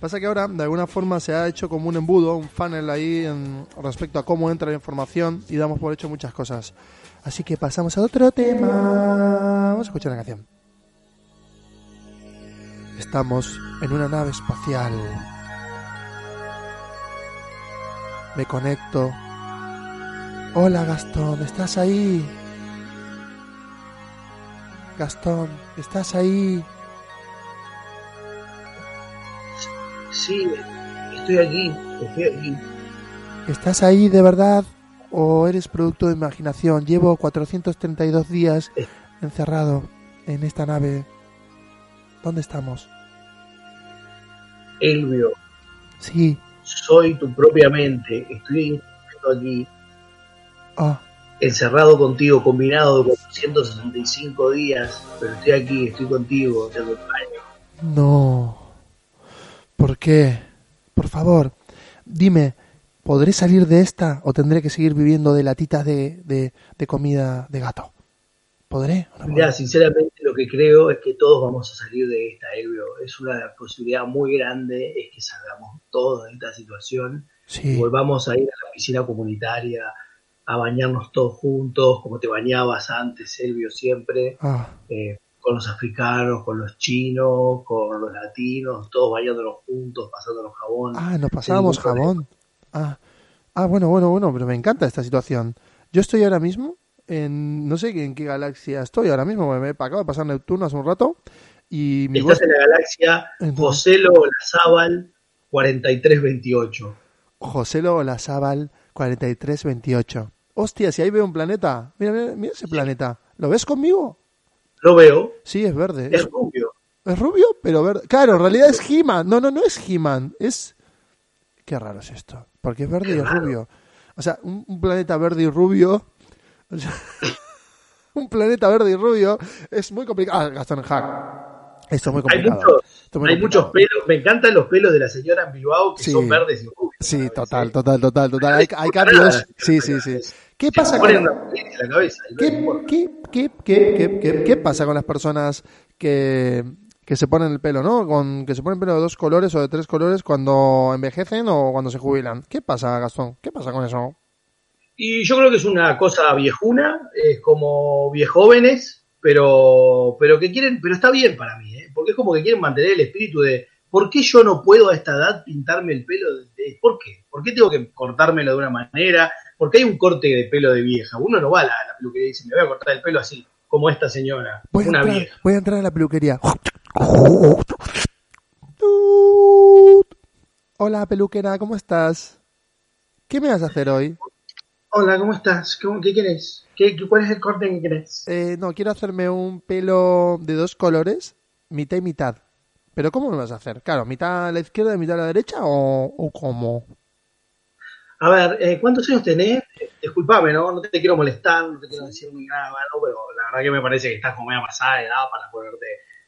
Pasa que ahora, de alguna forma, se ha hecho como un embudo, un funnel ahí en- respecto a cómo entra la información y damos por hecho muchas cosas. Así que pasamos a otro tema. Vamos a escuchar la canción. Estamos en una nave espacial. Me conecto. Hola Gastón, ¿estás ahí? Gastón, ¿estás ahí? Sí, estoy aquí, estoy aquí. ¿Estás ahí de verdad o eres producto de imaginación? Llevo 432 días encerrado en esta nave. ¿Dónde estamos? Elvio, Sí. soy tu propia mente, estoy aquí, Ah, encerrado contigo, combinado con 165 días, pero estoy aquí, estoy contigo, te acompaño. no. ¿Por qué? Por favor, dime, ¿podré salir de esta o tendré que seguir viviendo de latitas de, de, de comida de gato? ¿Podré? no podré? sinceramente lo que creo es que todos vamos a salir de esta, Elvio. Es una posibilidad muy grande, es que salgamos todos de esta situación y Sí. volvamos a ir a la piscina comunitaria, a bañarnos todos juntos, como te bañabas antes, Elvio, siempre, Ah, eh, con los africanos, con los chinos, con los latinos, todos bañándonos juntos, pasándonos jabón. ah, nos pasábamos jabón. Ah, ah, bueno, bueno, bueno, pero me encanta esta situación. Yo estoy ahora mismo en, no sé en qué galaxia estoy ahora mismo, me, me acabo de pasar Neptuno hace un rato y mi voz, Estás en la galaxia Joselo Olazábal 4328. José Olazábal 4328. Hostia, si ahí veo un planeta. Mira, mira, mira ese planeta. ¿Lo ves conmigo? Lo veo, Sí, es verde. es rubio. es rubio, pero verde. Claro, en realidad es He-Man. No, no, no es He-Man. Es. Qué raro es esto. Porque es verde y es rubio. O sea, un, un planeta verde y rubio. o sea, un planeta verde y rubio es muy complicado. Ah, Gastón Hack. Esto es muy Hay complicado. muchos, es muy hay muchos pelos, me encantan los pelos de la señora en Bilbao que Sí. son verdes y rubios. Sí, total, total, total, total. Hay, hay cambios. Sí, sí, sí. ¿Qué pasa con ponen una película en la cabeza. y no ¿Qué, importa. qué, qué, qué, qué, qué- qué pasa con las personas que, que se ponen el pelo, ¿no? Con, que se ponen pelo de dos colores o de tres colores cuando envejecen o cuando se jubilan. ¿Qué pasa, Gastón? ¿Qué pasa con eso? Y yo creo que es una cosa viejuna, es como viejóvenes, pero, pero que quieren, pero está bien para mí, ¿eh? porque es como que quieren mantener el espíritu de ¿por qué yo no puedo a esta edad pintarme el pelo? de- de- ¿Por qué? ¿Por qué tengo que cortármelo de una manera? Porque hay un corte de pelo de vieja. Uno no va a la, peluquería y dice, me voy a cortar el pelo así, como esta señora, Voy a, una entrar, vieja. voy a entrar a la peluquería. Hola, peluquera, ¿cómo estás? ¿Qué me vas a hacer hoy? Hola, ¿cómo estás? ¿Cómo- ¿Qué querés? ¿Qué, qué- ¿Cuál es el corte que querés? Eh, no, quiero hacerme un pelo de dos colores, mitad y mitad. ¿Pero cómo me vas a hacer? Claro, mitad a la izquierda y mitad a la derecha o, o cómo? A ver, eh, ¿cuántos años tenés? Eh, Disculpame, ¿no? No te quiero molestar, no te quiero decir ni nada, ¿no? Pero la verdad que me parece que estás como media pasada de edad para ponerte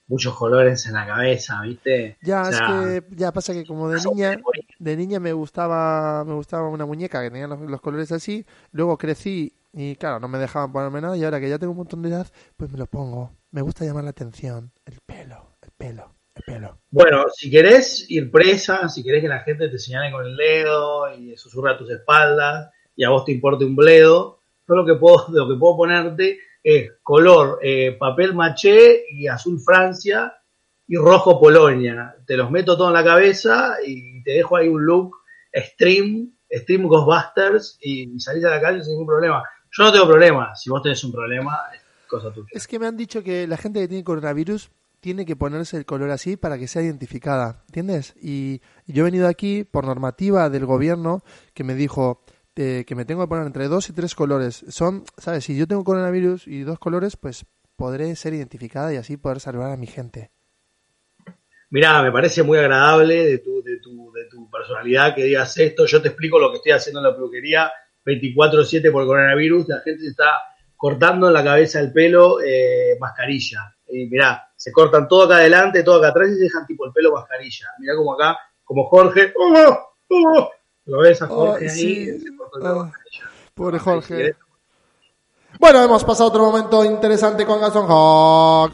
muchos colores en la cabeza, ¿viste? Ya, O sea, es que ya pasa que como de niña, morir. de niña me gustaba, me gustaba una muñeca que tenía los, los colores así, luego crecí y claro, no me dejaban ponerme nada y ahora que ya tengo un montón de edad, pues me lo pongo. Me gusta llamar la atención, el pelo, el pelo, el pelo. Bueno, si querés ir presa, si querés que la gente te señale con el dedo y susurra a tus espaldas y a vos te importe un bledo, yo lo que puedo, lo que puedo ponerte es color eh, papel maché y azul Francia y rojo Polonia. Te los meto todo en la cabeza y te dejo ahí un look stream, stream Ghostbusters y salís a la calle sin ningún problema. Yo no tengo problema, si vos tenés un problema, es cosa tuya. Es que me han dicho que la gente que tiene coronavirus tiene que ponerse el color así para que sea identificada, ¿entiendes? Y, yo he venido aquí por normativa del gobierno que me dijo que me tengo que poner entre dos y tres colores. Son, ¿sabes? Si yo tengo coronavirus y dos colores, pues podré ser identificada y así poder salvar a mi gente. Mirá, me parece muy agradable de tu, de, tu, de tu personalidad que digas esto. Yo te explico lo que estoy haciendo en la peluquería 24-7 por coronavirus. La gente está cortando en la cabeza el pelo eh, mascarilla. Y mirá, se cortan todo acá adelante, todo acá atrás y se dejan tipo el pelo mascarilla. Mirá como acá, como Jorge. ¡Oh! ¡Oh! ¿Lo ves a Jorge Oh, ahí? Se corta el pelo Ah. Pobre Jorge. Bueno, hemos pasado otro momento interesante con Gaston Hawk.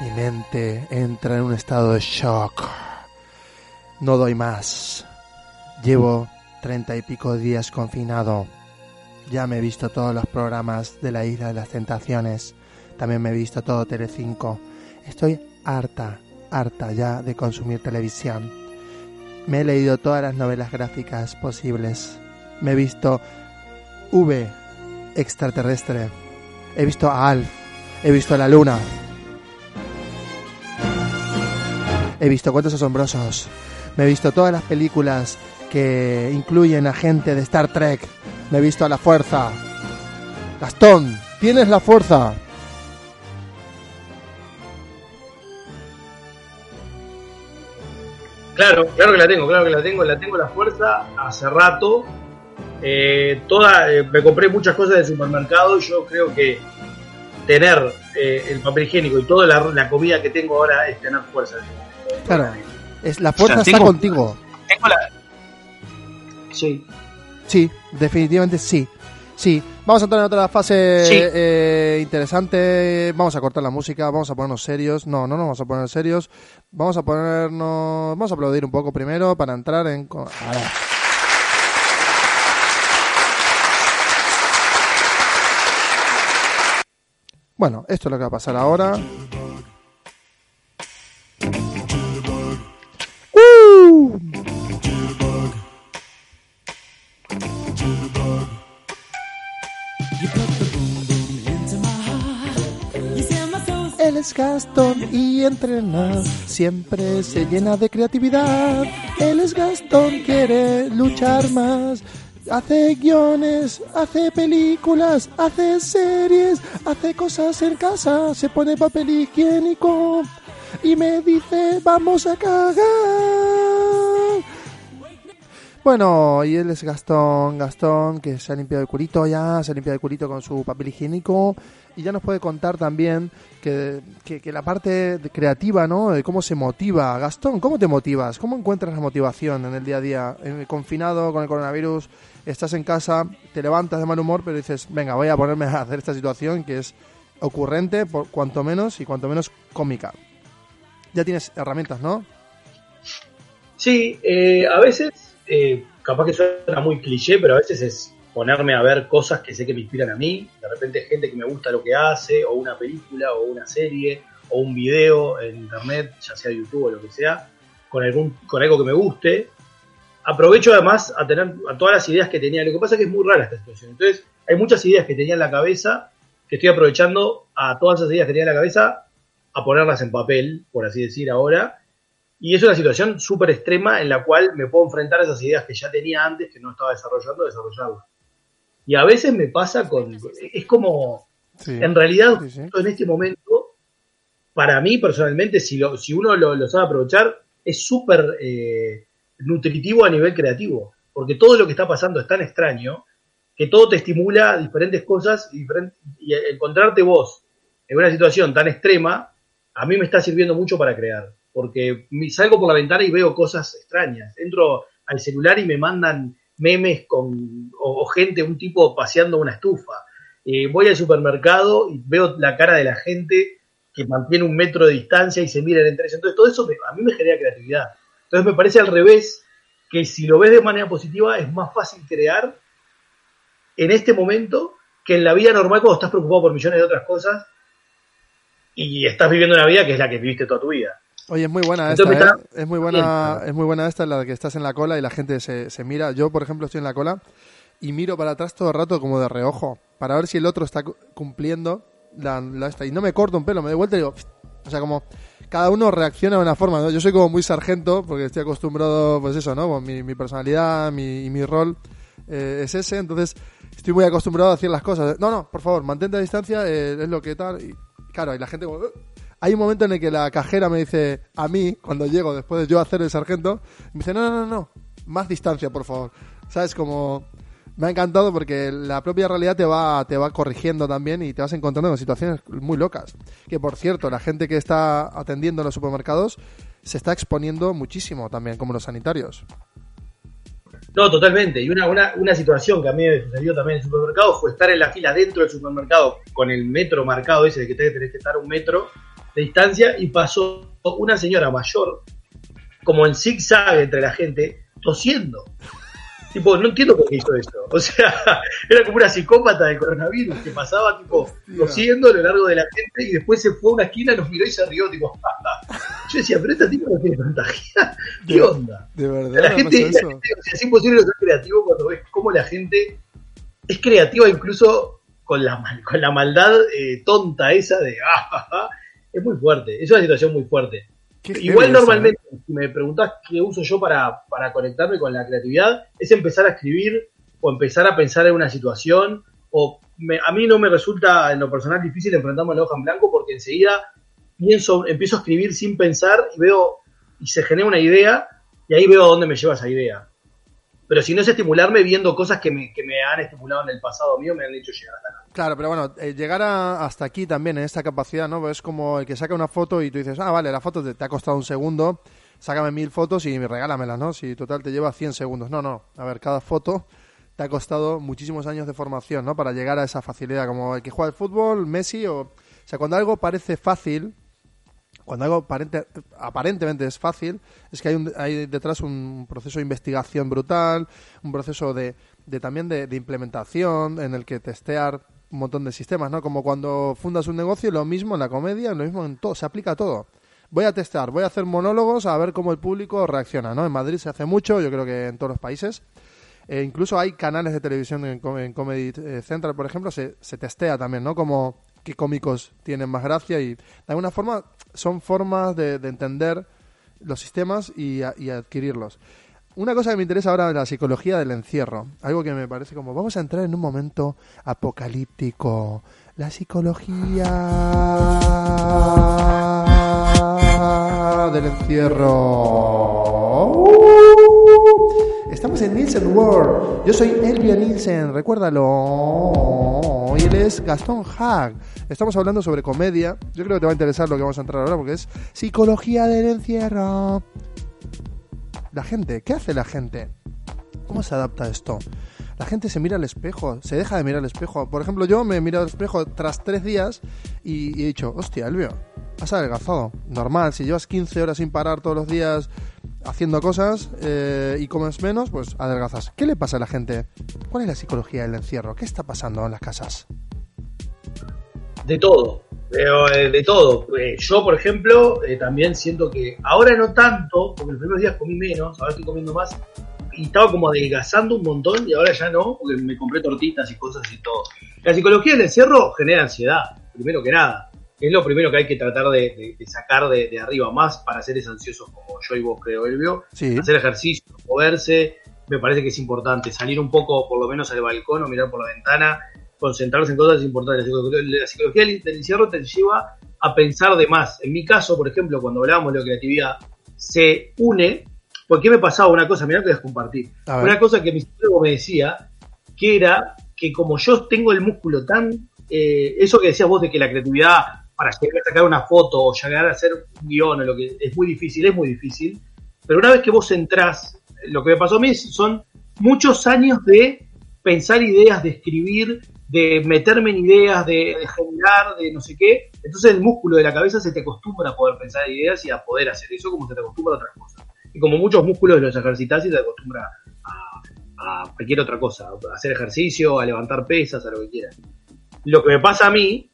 Mi mente entra en un estado de shock. No doy más. Llevo treinta y pico días confinado. Ya me he visto todos los programas de la Isla de las Tentaciones. También me he visto todo Telecinco. Estoy harta, harta ya de consumir televisión. Me he leído todas las novelas gráficas posibles. Me he visto V, extraterrestre. He visto a Alf. He visto a la luna. He visto cuentos asombrosos. Me he visto todas las películas que incluyen a gente de Star Trek. Me he visto a la fuerza. Gastón, tienes la fuerza. Claro, claro que la tengo, claro que la tengo, la tengo la fuerza hace rato. Eh, toda, eh, me compré muchas cosas del supermercado y yo creo que tener eh, el papel higiénico y toda la, la comida que tengo ahora es tener fuerza. Claro. Es, la fuerza O sea, está tengo- contigo. Tengo la... Sí. Sí, definitivamente sí. Sí, vamos a entrar en otra fase Sí. eh, interesante. Vamos a cortar la música, vamos a ponernos serios. No, no nos vamos a poner serios. Vamos a ponernos. Vamos a aplaudir un poco primero para entrar en. Ahora. Bueno, esto es lo que va a pasar ahora. Es Gastón y entrena, siempre se llena de creatividad. Él es Gastón, quiere luchar más. Hace guiones, hace películas, hace series, hace cosas en casa, se pone papel higiénico y me dice vamos a cagar. Bueno, y él es Gastón, Gastón, que se ha limpiado el culito ya, se ha limpiado el culito con su papel higiénico y ya nos puede contar también que, que- la parte creativa, ¿no? Cómo se motiva. Gastón, ¿cómo te motivas? ¿Cómo encuentras la motivación en el día a día? En confinado con el coronavirus, estás en casa, te levantas de mal humor, pero dices, venga, voy a ponerme a hacer esta situación que es ocurrente, por cuanto menos y cuanto menos cómica. Ya tienes herramientas, ¿no? Sí, eh, a veces, eh, capaz que suena muy cliché, pero a veces es ponerme a ver cosas que sé que me inspiran a mí. De repente gente que me gusta lo que hace, o una película, o una serie, o un video en internet, ya sea YouTube o lo que sea, con, algún, con algo que me guste. Aprovecho además a tener a todas las ideas que tenía. Lo que pasa es que es muy rara esta situación. Entonces, hay muchas ideas que tenía en la cabeza que estoy aprovechando a todas esas ideas que tenía en la cabeza a ponerlas en papel, por así decir ahora. Y es una situación súper extrema en la cual me puedo enfrentar a esas ideas que ya tenía antes, que no estaba desarrollando, desarrollarlas. Y a veces me pasa con... Es como... Sí. En realidad, Sí, sí. en este momento, para mí personalmente, si, lo, si uno lo, lo sabe aprovechar, es súper eh, nutritivo a nivel creativo. Porque todo lo que está pasando es tan extraño que todo te estimula diferentes cosas y, encontrarte vos en una situación tan extrema, a mí me está sirviendo mucho para crear. Porque salgo por la ventana y veo cosas extrañas. Entro al celular y me mandan memes con o, gente, un tipo paseando una estufa. Eh, voy al supermercado y veo la cara de la gente que mantiene un metro de distancia y se miran entre ellos. Entonces, todo eso me- a mí me genera creatividad. Entonces, me parece al revés que si lo ves de manera positiva, es más fácil crear en este momento que en la vida normal cuando estás preocupado por millones de otras cosas y estás viviendo una vida que es la que viviste toda tu vida. Oye, es muy buena esta, ¿eh? Es muy buena, es muy buena esta, la que estás en la cola y la gente se, se mira. Yo, por ejemplo, estoy en la cola y miro para atrás todo el rato como de reojo, para ver si el otro está cu- cumpliendo la, la esta. Y no me corto un pelo, me doy vuelta y digo, o sea, como cada uno reacciona de una forma, ¿no? Yo soy como muy sargento, porque estoy acostumbrado, pues eso, ¿no? Pues mi, mi personalidad mi, y mi rol eh, es ese, entonces estoy muy acostumbrado a hacer las cosas. No, no, por favor, mantente a distancia, eh, es lo que tal. Y claro, y la gente como... "Uh". Hay un momento en el que la cajera me dice a mí, cuando llego después de yo hacer el sargento, me dice, no, no, no, no, más distancia, por favor. ¿Sabes? Como... Me ha encantado porque la propia realidad te va, te va corrigiendo también y te vas encontrando con situaciones muy locas. Que por cierto, la gente que está atendiendo en los supermercados se está exponiendo muchísimo también, como los sanitarios. No, totalmente. Y una, una, una situación que a mí me sucedió también en el supermercado fue estar en la fila dentro del supermercado con el metro marcado ese de que tenés que estar un metro de distancia y pasó una señora mayor como en zigzag entre la gente tosiendo. Tipo, no entiendo por qué hizo eso. O sea, era como una psicópata del coronavirus que pasaba, tipo, tosiendo a lo largo de la gente y después se fue a una esquina, nos miró y se rió, tipo, yo decía, pero esta tipo no tiene contagia. ¿Qué onda? De verdad, La gente, la gente- o sea, es imposible ser creativo cuando ves cómo la gente es creativa incluso con la, con la maldad eh, tonta esa de ah, ja, ja". Es muy fuerte, es una situación muy fuerte. Igual normalmente, si me preguntás qué uso yo para, para conectarme con la creatividad, es empezar a escribir o empezar a pensar en una situación. O me- a mí no me resulta en lo personal difícil enfrentarme a la hoja en blanco porque enseguida pienso, empiezo a escribir sin pensar y veo y se genera una idea y ahí veo a dónde me lleva esa idea. Pero si no es estimularme viendo cosas que me, que me han estimulado en el pasado mío, me han hecho llegar hasta acá. Claro, pero bueno, eh, llegar a- hasta aquí también en esta capacidad, ¿no? Es como el que saca una foto y tú dices, ah, vale, la foto te, ha costado un segundo, sácame mil fotos y regálamelas, ¿no? Si total te lleva 100 segundos. No, no. A ver, cada foto te ha costado muchísimos años de formación, ¿no? Para llegar a esa facilidad, como el que juega al fútbol, Messi, o... O sea, cuando algo parece fácil, cuando algo aparente- aparentemente es fácil, es que hay, un- hay detrás un proceso de investigación brutal, un proceso de, de también de, implementación en el que testear un montón de sistemas, ¿no? Como cuando fundas un negocio, lo mismo en la comedia, lo mismo en todo, se aplica a todo. Voy a testear, voy a hacer monólogos a ver cómo el público reacciona, ¿no? En Madrid se hace mucho, yo creo que en todos los países. Eh, incluso hay canales de televisión en Comedy eh, Central, por ejemplo, se, se testea también, ¿no? Como qué cómicos tienen más gracia y de alguna forma son formas de, de entender los sistemas y, y adquirirlos. Una cosa que me interesa ahora es la psicología del encierro. Algo que me parece como vamos a entrar en un momento apocalíptico. La psicología del encierro. Estamos en Nielsen World. Yo soy Elvia Nielsen, recuérdalo. Y él es Gastón Hag. Estamos hablando sobre comedia. Yo creo que te va a interesar lo que vamos a entrar ahora porque es psicología del encierro. La gente, ¿qué hace la gente? ¿Cómo se adapta a esto? La gente se mira al espejo, se deja de mirar al espejo. Por ejemplo, yo me he mirado al espejo tras tres días y, y he dicho, hostia, Elvio, has adelgazado. Normal, si llevas 15 horas sin parar todos los días haciendo cosas eh, y comes menos, pues adelgazas. ¿Qué le pasa a la gente? ¿Cuál es la psicología del encierro? ¿Qué está pasando en las casas? De todo, pero, eh, de todo. Eh, yo, por ejemplo, también siento que ahora no tanto, porque los primeros días comí menos, ahora estoy comiendo más, y estaba como adelgazando un montón y ahora ya no, porque me compré tortitas y cosas y todo. La psicología del encierro genera ansiedad, primero que nada. Es lo primero que hay que tratar de, de- de sacar de, de arriba, más para seres ansiosos como yo y vos, creo, Elvio. Sí. Hacer ejercicio, moverse, me parece que es importante. Salir un poco, por lo menos, al balcón o mirar por la ventana, concentrarse en cosas importantes. La psicología, del del encierro te lleva a pensar de más. En mi caso, por ejemplo, cuando hablábamos de la creatividad, se une, porque me pasaba una cosa, mirá que ver. Una cosa que mi psicólogo me decía, que era que como yo tengo el músculo tan, eh, eso que decías vos de que la creatividad para llegar a sacar una foto o llegar a hacer un guion o lo que es muy difícil, es muy difícil, pero una vez que vos entrás, lo que me pasó a mí son muchos años de pensar ideas, de escribir, de meterme en ideas, de, generar, de no sé qué. Entonces el músculo de la cabeza se te acostumbra a poder pensar ideas y a poder hacer eso como se te acostumbra a otras cosas. Y como muchos músculos los ejercitas y te acostumbra a, a cualquier otra cosa, a hacer ejercicio, a levantar pesas, a lo que quieras. Lo que me pasa a mí,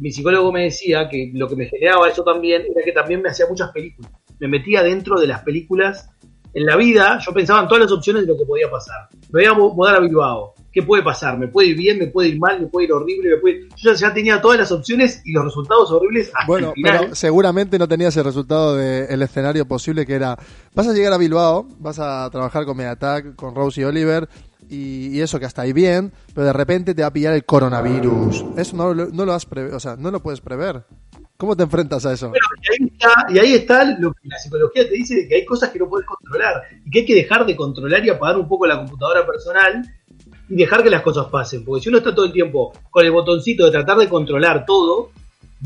mi psicólogo me decía que lo que me generaba eso también era que también me hacía muchas películas. Me metía dentro de las películas. En la vida yo pensaba en todas las opciones de lo que podía pasar. Me voy a mu- mudar a Bilbao. ¿Qué puede pasar? ¿Me puede ir bien? ¿Me puede ir mal? ¿Me puede ir horrible? ¿Me puede... Yo ya tenía todas las opciones y los resultados horribles hasta Bueno, el final. pero seguramente no tenías el resultado del escenario posible que era, vas a llegar a Bilbao, vas a trabajar con Mediatak, con Rose y Oliver, y, y eso que hasta ahí bien, pero de repente te va a pillar el coronavirus. Eso no, lo- has o sea, no lo puedes prever. ¿Cómo te enfrentas a eso? Y ahí está, y ahí está lo que la psicología te dice de que hay cosas que no puedes controlar y que hay que dejar de controlar y apagar un poco la computadora personal y dejar que las cosas pasen. Porque si uno está todo el tiempo con el botoncito de tratar de controlar todo,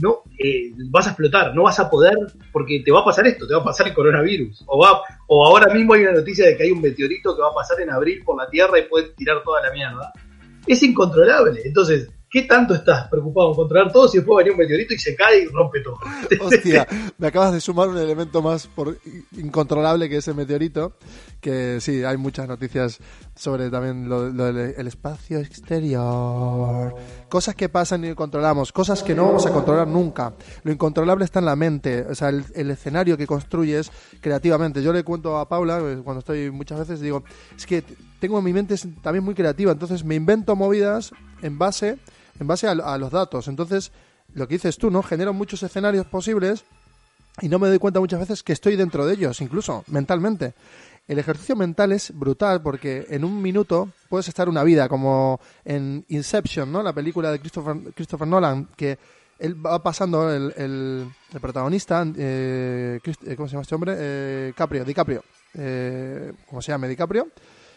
no eh, vas a explotar, no vas a poder, porque te va a pasar esto, te va a pasar el coronavirus. O, va, o ahora mismo hay una noticia de que hay un meteorito que va a pasar en abril por la Tierra y puede tirar toda la mierda. Es incontrolable. Entonces, ¿qué tanto estás preocupado en controlar todo si después venir un meteorito y se cae y rompe todo? Hostia, me acabas de sumar un elemento más por incontrolable que ese meteorito, que sí, hay muchas noticias sobre también lo, del el espacio exterior. Cosas que pasan y controlamos, cosas que no vamos a controlar nunca. Lo incontrolable está en la mente, o sea, el, escenario que construyes creativamente. Yo le cuento a Paula, eh, cuando estoy muchas veces, digo, es que tengo mi mente también muy creativa, entonces me invento movidas en base, en base a, a los datos. Entonces, lo que dices tú, ¿no? Genero muchos escenarios posibles y no me doy cuenta muchas veces que estoy dentro de ellos, incluso mentalmente. El ejercicio mental es brutal porque en un minuto puedes estar una vida, como en Inception, ¿no? La película de Christopher, Christopher Nolan, que él va pasando, el, el, el protagonista, eh, eh, ¿cómo se llama este hombre? Eh, Caprio, DiCaprio. Eh, ¿Cómo se llama? DiCaprio.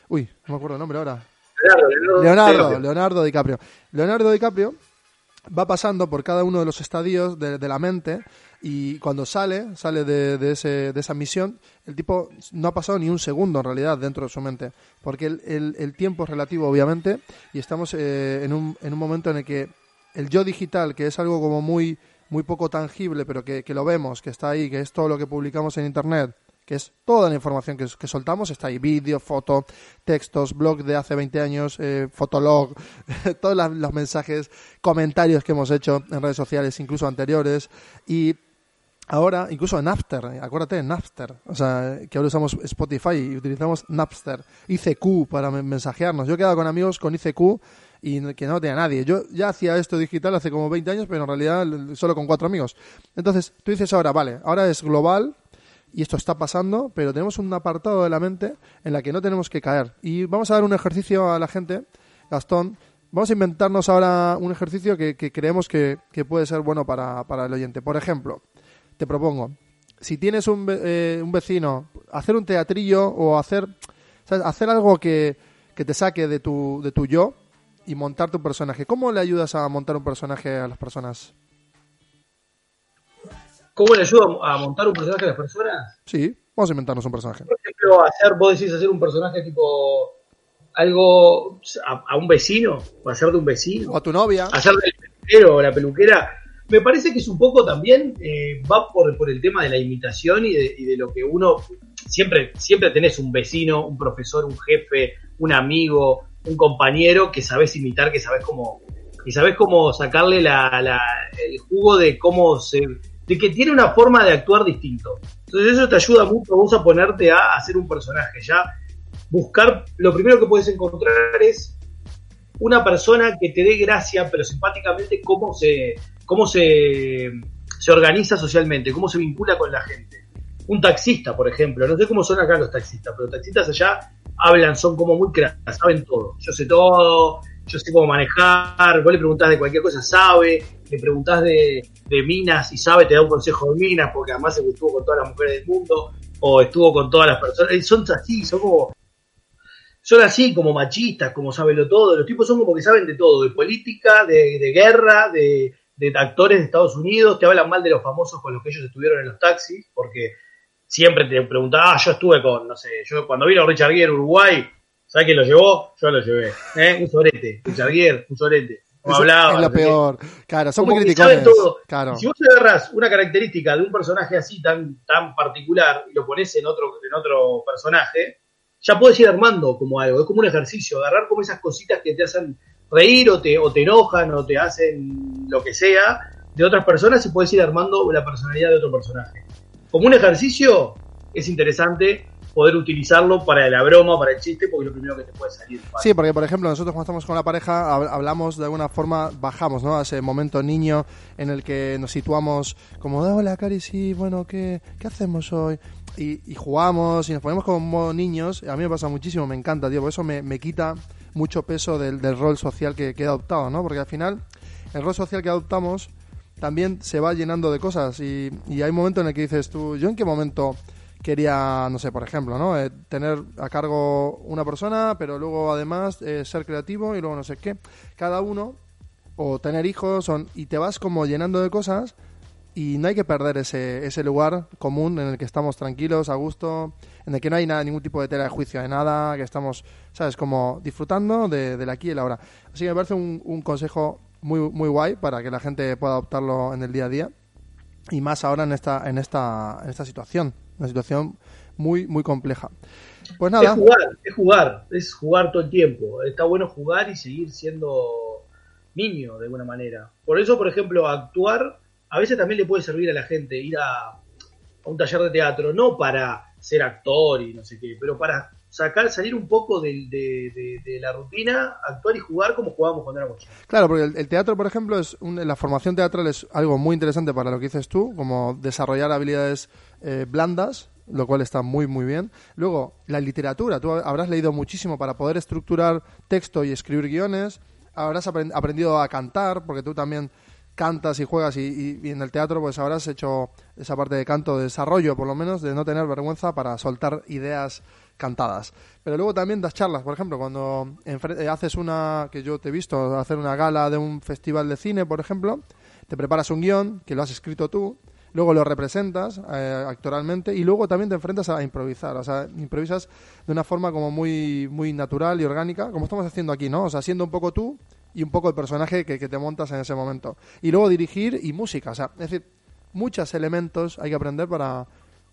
Uy, no me acuerdo el nombre ahora. Leonardo, Leonardo DiCaprio. Leonardo DiCaprio va pasando por cada uno de los estadios de, de la mente y cuando sale, sale de, de ese, de esa misión, el tipo no ha pasado ni un segundo en realidad dentro de su mente, porque el, el- tiempo es relativo obviamente y estamos eh, en, un, en un momento en el que el yo digital, que es algo como muy, muy poco tangible, pero que, que lo vemos, que está ahí, que es todo lo que publicamos en Internet, que es toda la información que, que soltamos, está ahí, vídeo, foto, textos, blog de hace 20 años, eh, fotolog, todos los mensajes, comentarios que hemos hecho en redes sociales, incluso anteriores, y ahora, incluso en Napster, eh, acuérdate, Napster, o sea, que ahora usamos Spotify y utilizamos Napster, ICQ para men- mensajearnos. Yo he quedado con amigos con ICQ y que no tenía nadie. Yo ya hacía esto digital hace como 20 años, pero en realidad solo con cuatro amigos. Entonces, tú dices ahora, vale, ahora es global y esto está pasando, pero tenemos un apartado de la mente en la que no tenemos que caer. Y vamos a dar un ejercicio a la gente, Gastón. Vamos a inventarnos ahora un ejercicio que, creemos que, puede ser bueno para el oyente. Por ejemplo, te propongo, si tienes un, eh, un vecino, hacer un teatrillo o hacer, ¿sabes? hacer algo que, que te saque de tu, de tu yo y montar tu personaje. ¿Cómo le ayudas a montar un personaje a las personas? ¿Cómo le ayuda a montar un personaje a las personas? Sí, vamos a inventarnos un personaje. Por ejemplo, hacer, vos decís hacer un personaje tipo algo a, a un vecino, o hacer de un vecino, O a tu novia. hacer del peluquero o la peluquera. Me parece que es un poco también, eh, va por, el tema de la imitación y de, y de lo que uno, siempre, siempre tenés un vecino, un profesor, un jefe, un amigo, un compañero que sabes imitar, que sabes cómo, y sabes cómo sacarle el jugo de cómo se, de que tiene una forma de actuar distinto. Entonces eso te ayuda mucho vos a ponerte a hacer un personaje, ya buscar, lo primero que puedes encontrar es una persona que te dé gracia, pero simpáticamente, cómo se, cómo se, se organiza socialmente, cómo se vincula con la gente. Un taxista, por ejemplo, no sé cómo son acá los taxistas, pero taxistas allá hablan, son como muy cracks, saben todo. Yo sé todo, yo sé cómo manejar, vos le preguntás de cualquier cosa, sabe, le preguntás de, de minas y sabe, te da un consejo de minas, porque además estuvo con todas las mujeres del mundo, o estuvo con todas las personas, y son así, son como, son así como machistas, como sabenlo todo. Los tipos son como que saben de todo, de política, de, de guerra, de, de actores de Estados Unidos. Te hablan mal de los famosos con los que ellos estuvieron en los taxis, porque siempre te preguntan, ah, yo estuve con, no sé, yo cuando vino Richard Gere Uruguay, ¿sabes quién lo llevó? Yo lo llevé. ¿eh? Un sorete, Richard Gere, un sorete. No hablaba. es lo peor. Claro, son muy criticones. todo. Claro. Si vos agarras una característica de un personaje así tan, tan particular y lo pones en otro, en otro personaje, ya puedes ir armando como algo, es como un ejercicio, agarrar como esas cositas que te hacen reír o te, o te enojan o te hacen lo que sea de otras personas y puedes ir armando la personalidad de otro personaje. Como un ejercicio es interesante poder utilizarlo para la broma, para el chiste, porque es lo primero que te puede salir. Sí, porque por ejemplo nosotros cuando estamos con la pareja hab- hablamos de alguna forma, bajamos, ¿no? A ese momento niño en el que nos situamos como, hola Cari, sí, bueno, ¿qué, qué hacemos hoy? Y, y jugamos y nos ponemos como niños. A mí me pasa muchísimo, me encanta, tío, por eso me, me quita mucho peso del, del rol social que, que he adoptado, ¿no? Porque al final el rol social que adoptamos también se va llenando de cosas y, y hay un momento en el que dices tú, ¿yo en qué momento quería, no sé, por ejemplo, ¿no? Eh, tener a cargo una persona, pero luego además eh, ser creativo y luego no sé qué. Cada uno, o tener hijos, son, y te vas como llenando de cosas y no hay que perder ese, ese lugar común en el que estamos tranquilos, a gusto, en el que no hay nada, ningún tipo de tela de juicio de nada, que estamos, ¿sabes? Como disfrutando de, del aquí y el ahora. Así que me parece un, un consejo muy, muy guay para que la gente pueda adoptarlo en el día a día y más ahora en esta, en esta, en esta situación, una situación muy, muy compleja. Pues Es nada, jugar, es jugar, es jugar todo el tiempo. Está bueno jugar y seguir siendo niño de alguna manera. Por eso, por ejemplo, actuar a veces también le puede servir a la gente ir a, a un taller de teatro, no para ser actor y no sé qué, pero para sacar, salir un poco de, de- de la rutina, actuar y jugar como jugábamos cuando éramos chicos. Claro, porque el, teatro, por ejemplo, es un- la formación teatral es algo muy interesante para lo que dices tú, como desarrollar habilidades eh, blandas, lo cual está muy, muy bien. Luego, la literatura. Tú habrás leído muchísimo para poder estructurar texto y escribir guiones. Habrás apren- aprendido a cantar, porque tú también cantas y juegas y, y- en el teatro pues habrás hecho esa parte de canto de desarrollo por lo menos de no tener vergüenza para soltar ideas cantadas. Pero luego también das charlas, por ejemplo, cuando eh, haces una, que yo te he visto hacer una gala de un festival de cine, por ejemplo, te preparas un guion que lo has escrito tú, luego lo representas eh, actoralmente y luego también te enfrentas a improvisar, o sea, improvisas de una forma como muy, muy natural y orgánica, como estamos haciendo aquí, ¿no? O sea, siendo un poco tú y un poco el personaje que, que te montas en ese momento. Y luego dirigir y música, o sea, es decir, muchos elementos hay que aprender para,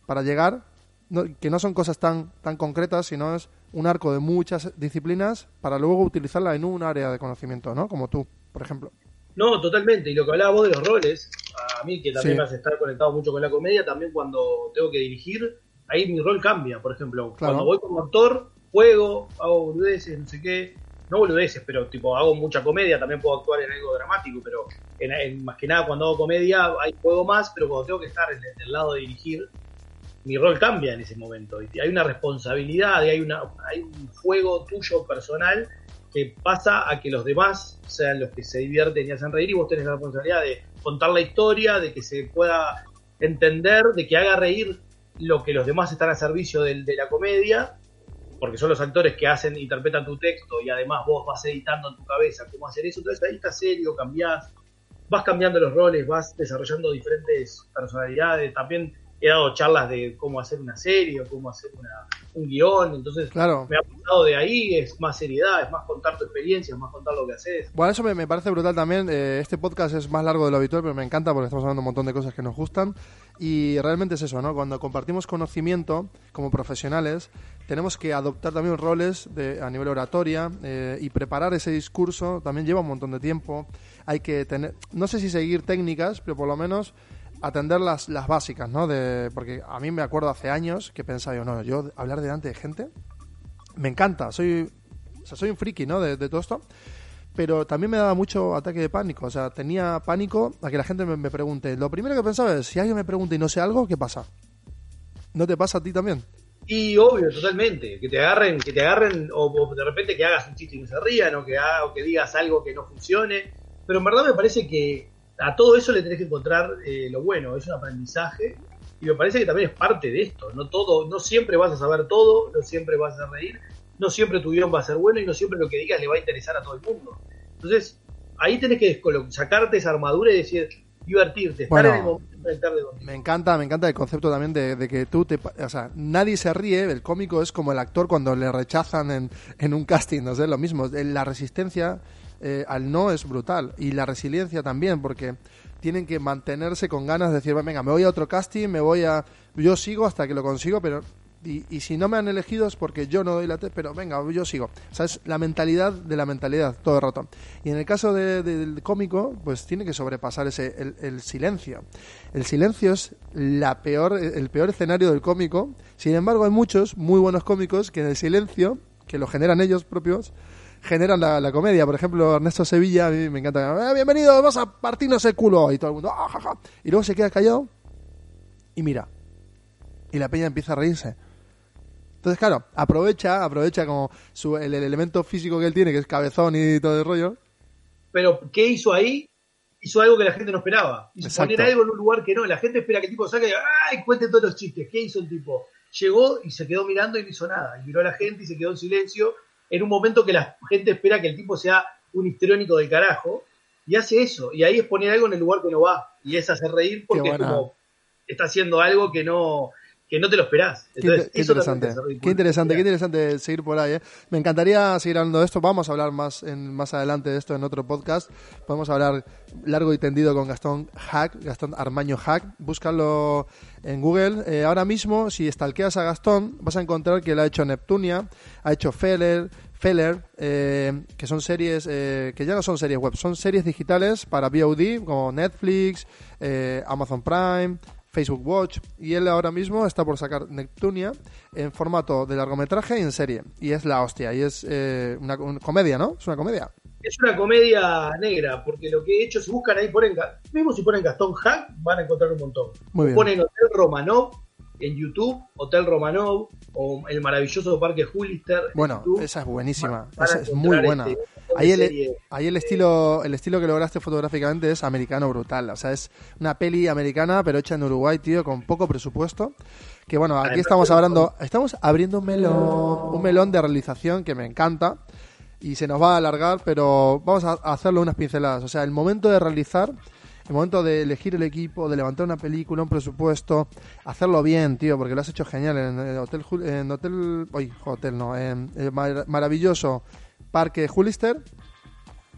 para llegar, no- que no son cosas tan, tan concretas, sino es un arco de muchas disciplinas para luego utilizarla en un área de conocimiento, ¿no? Como tú, por ejemplo. No, totalmente. Y lo que hablaba vos de los roles, a mí que también Sí. me hace estar conectado mucho con la comedia, también cuando tengo que dirigir, ahí mi rol cambia. Por ejemplo, Claro. cuando voy como actor, juego, hago boludeces, no sé qué. No boludeces, pero tipo hago mucha comedia, también puedo actuar en algo dramático, pero en, más que nada cuando hago comedia hay juego más, pero cuando tengo que estar en el, lado de dirigir, mi rol cambia en ese momento. Y hay una responsabilidad, y hay, una, hay un juego tuyo personal que pasa a que los demás sean los que se divierten y hacen reír y vos tenés la responsabilidad de contar la historia, de que se pueda entender, de que haga reír lo que los demás están a servicio del- de, la comedia, porque son los actores que hacen, interpretan tu texto y además vos vas editando en tu cabeza cómo hacer eso, entonces ahí estás serio, cambiás, vas cambiando los roles, vas desarrollando diferentes personalidades, también he dado charlas de cómo hacer una serie o cómo hacer una- un guion, entonces Claro. me ha pasado de ahí, es más seriedad, es más contar tu experiencia, es más contar lo que haces. Bueno, eso me, me parece brutal también. Eh, este podcast es más largo de lo habitual, pero me encanta porque estamos hablando un montón de cosas que nos gustan. Y realmente es eso, ¿no? Cuando compartimos conocimiento como profesionales, tenemos que adoptar también roles de, a nivel oratoria eh, y preparar ese discurso también lleva un montón de tiempo. Hay que tener, no sé si seguir técnicas, pero por lo menos atender las, las básicas, ¿no? De, porque a mí me acuerdo hace años que pensaba yo, no, yo hablar delante de gente me encanta, soy, o sea, soy un friki, ¿no? De, de todo esto. Pero también me daba mucho ataque de pánico. O sea, tenía pánico a que la gente me, me pregunte. Lo primero que pensaba es, si alguien me pregunta y no sé algo, ¿qué pasa? ¿No te pasa a ti también? Y obvio, totalmente, que te agarren, que te agarren, o, o de repente que hagas un chiste y no se rían, o que, ha- o que digas algo que no funcione. Pero en verdad me parece que a todo eso le tenés que encontrar eh, lo bueno, es un aprendizaje. Y me parece que también es parte de esto. No todo, no siempre vas a saber todo, no siempre vas a reír, no siempre tu guion va a ser bueno y no siempre lo que digas le va a interesar a todo el mundo. Entonces, ahí tenés que sacarte esa armadura y decir, divertirte, estar Bueno. en el momento de donde. Me encanta, me encanta el concepto también de, de que tú te... O sea, nadie se ríe, el cómico es como el actor cuando le rechazan en, en un casting, no sé, lo mismo. La resistencia eh, al no es brutal y la resiliencia también, porque tienen que mantenerse con ganas de decir, venga, me voy a otro casting, me voy a... Yo sigo hasta que lo consigo, pero... Y, y si no me han elegido es porque yo no doy la... te- Pero venga, yo sigo. O sea, es la mentalidad de la mentalidad todo el rato. Y en el caso de- del cómico, pues tiene que sobrepasar ese el, el silencio. El silencio es la peor, el peor escenario del cómico. Sin embargo, hay muchos muy buenos cómicos que en el silencio, que lo generan ellos propios, generan la, la comedia. Por ejemplo, Ernesto Sevilla, a mí me encanta. "Eh, bienvenido, vamos a partirnos el culo. Y todo el mundo, "Ah, ja, ja". Y luego se queda callado y mira. Y la peña empieza a reírse. Entonces, claro, aprovecha, aprovecha como su, el, el elemento físico que él tiene, que es cabezón y todo el rollo. pero ¿qué hizo ahí? Hizo algo que la gente no esperaba. Hizo Exacto. poner algo en un lugar que no. La gente espera que el tipo saque y ¡ay! Cuente todos los chistes. ¿Qué hizo el tipo? Llegó y se quedó mirando y no hizo nada. Y miró a la gente y se quedó en silencio en un momento que la gente espera que el tipo sea un histriónico del carajo. Y hace eso. Y ahí es poner algo en el lugar que no va. Y es hacer reír porque es como está haciendo algo que no que no te lo esperás. Qué, Entonces, inter- qué eso también interesante, qué interesante, qué interesante seguir por ahí. ¿eh? Me encantaría seguir hablando de esto. Vamos a hablar más en, más adelante de esto en otro podcast. Podemos hablar largo y tendido con Gastón Hack, Gastón Armaño Hack. Búscalo en Google. Eh, ahora mismo, si stalkeas a Gastón, vas a encontrar que él ha hecho Neptunia, ha hecho Feller, Feller, eh, que son series eh, que ya no son series web, son series digitales para VOD como Netflix, eh, Amazon Prime, Facebook Watch y él ahora mismo está por sacar Neptunia en formato de largometraje y en serie y es la hostia y es eh, una, una comedia, ¿no? Es una comedia. es una comedia negra, porque lo que he hecho, si buscan ahí, ponen, mismo si ponen Gastón Hack, van a encontrar un montón. Muy O bien. Ponen Hotel Romanov en YouTube, Hotel Romanov, o el maravilloso Parque Hollister. en Bueno, YouTube. esa es buenísima, esa es muy buena. este, Ahí el, ahí el estilo el estilo que lograste fotográficamente es americano brutal. O sea, es una peli americana, pero hecha en Uruguay, tío, con poco presupuesto. Que bueno, aquí estamos hablando, estamos abriendo un melón, un melón de realización que me encanta y se nos va a alargar, pero vamos a hacerlo unas pinceladas. O sea, el momento de realizar, el momento de elegir el equipo, de levantar una película, un presupuesto, hacerlo bien, tío, porque lo has hecho genial en el hotel, en hotel, oye, hotel no, en el maravilloso parque Julister.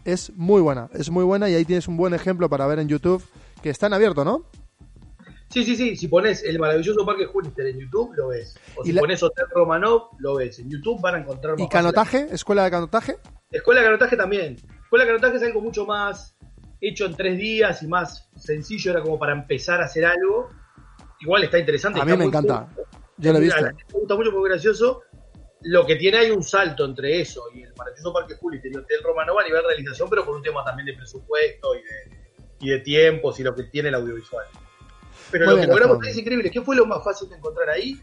Es muy buena, es muy buena y ahí tienes un buen ejemplo para ver en YouTube que está en abierto, ¿no? Sí, sí, sí. Si pones el maravilloso Parque Júpiter en YouTube, lo ves. O si la- pones Hotel Romanov, lo ves. En YouTube van a encontrar más ¿Y fácil. canotaje? ¿Escuela de canotaje? Escuela de canotaje también. Escuela de canotaje es algo mucho más hecho en tres días y más sencillo. Era como para empezar a hacer algo. Igual está interesante. A mí me encanta. cool. Yo lo he A visto. la gente me gusta mucho porque es gracioso. Lo que tiene hay un salto entre eso y el maravilloso Parque Júpiter y Hotel Romanov a nivel de realización, pero por un tema también de presupuesto y de, y de tiempos y lo que tiene el audiovisual. Pero Muy lo que logramos es increíble. ¿Qué fue lo más fácil de encontrar ahí?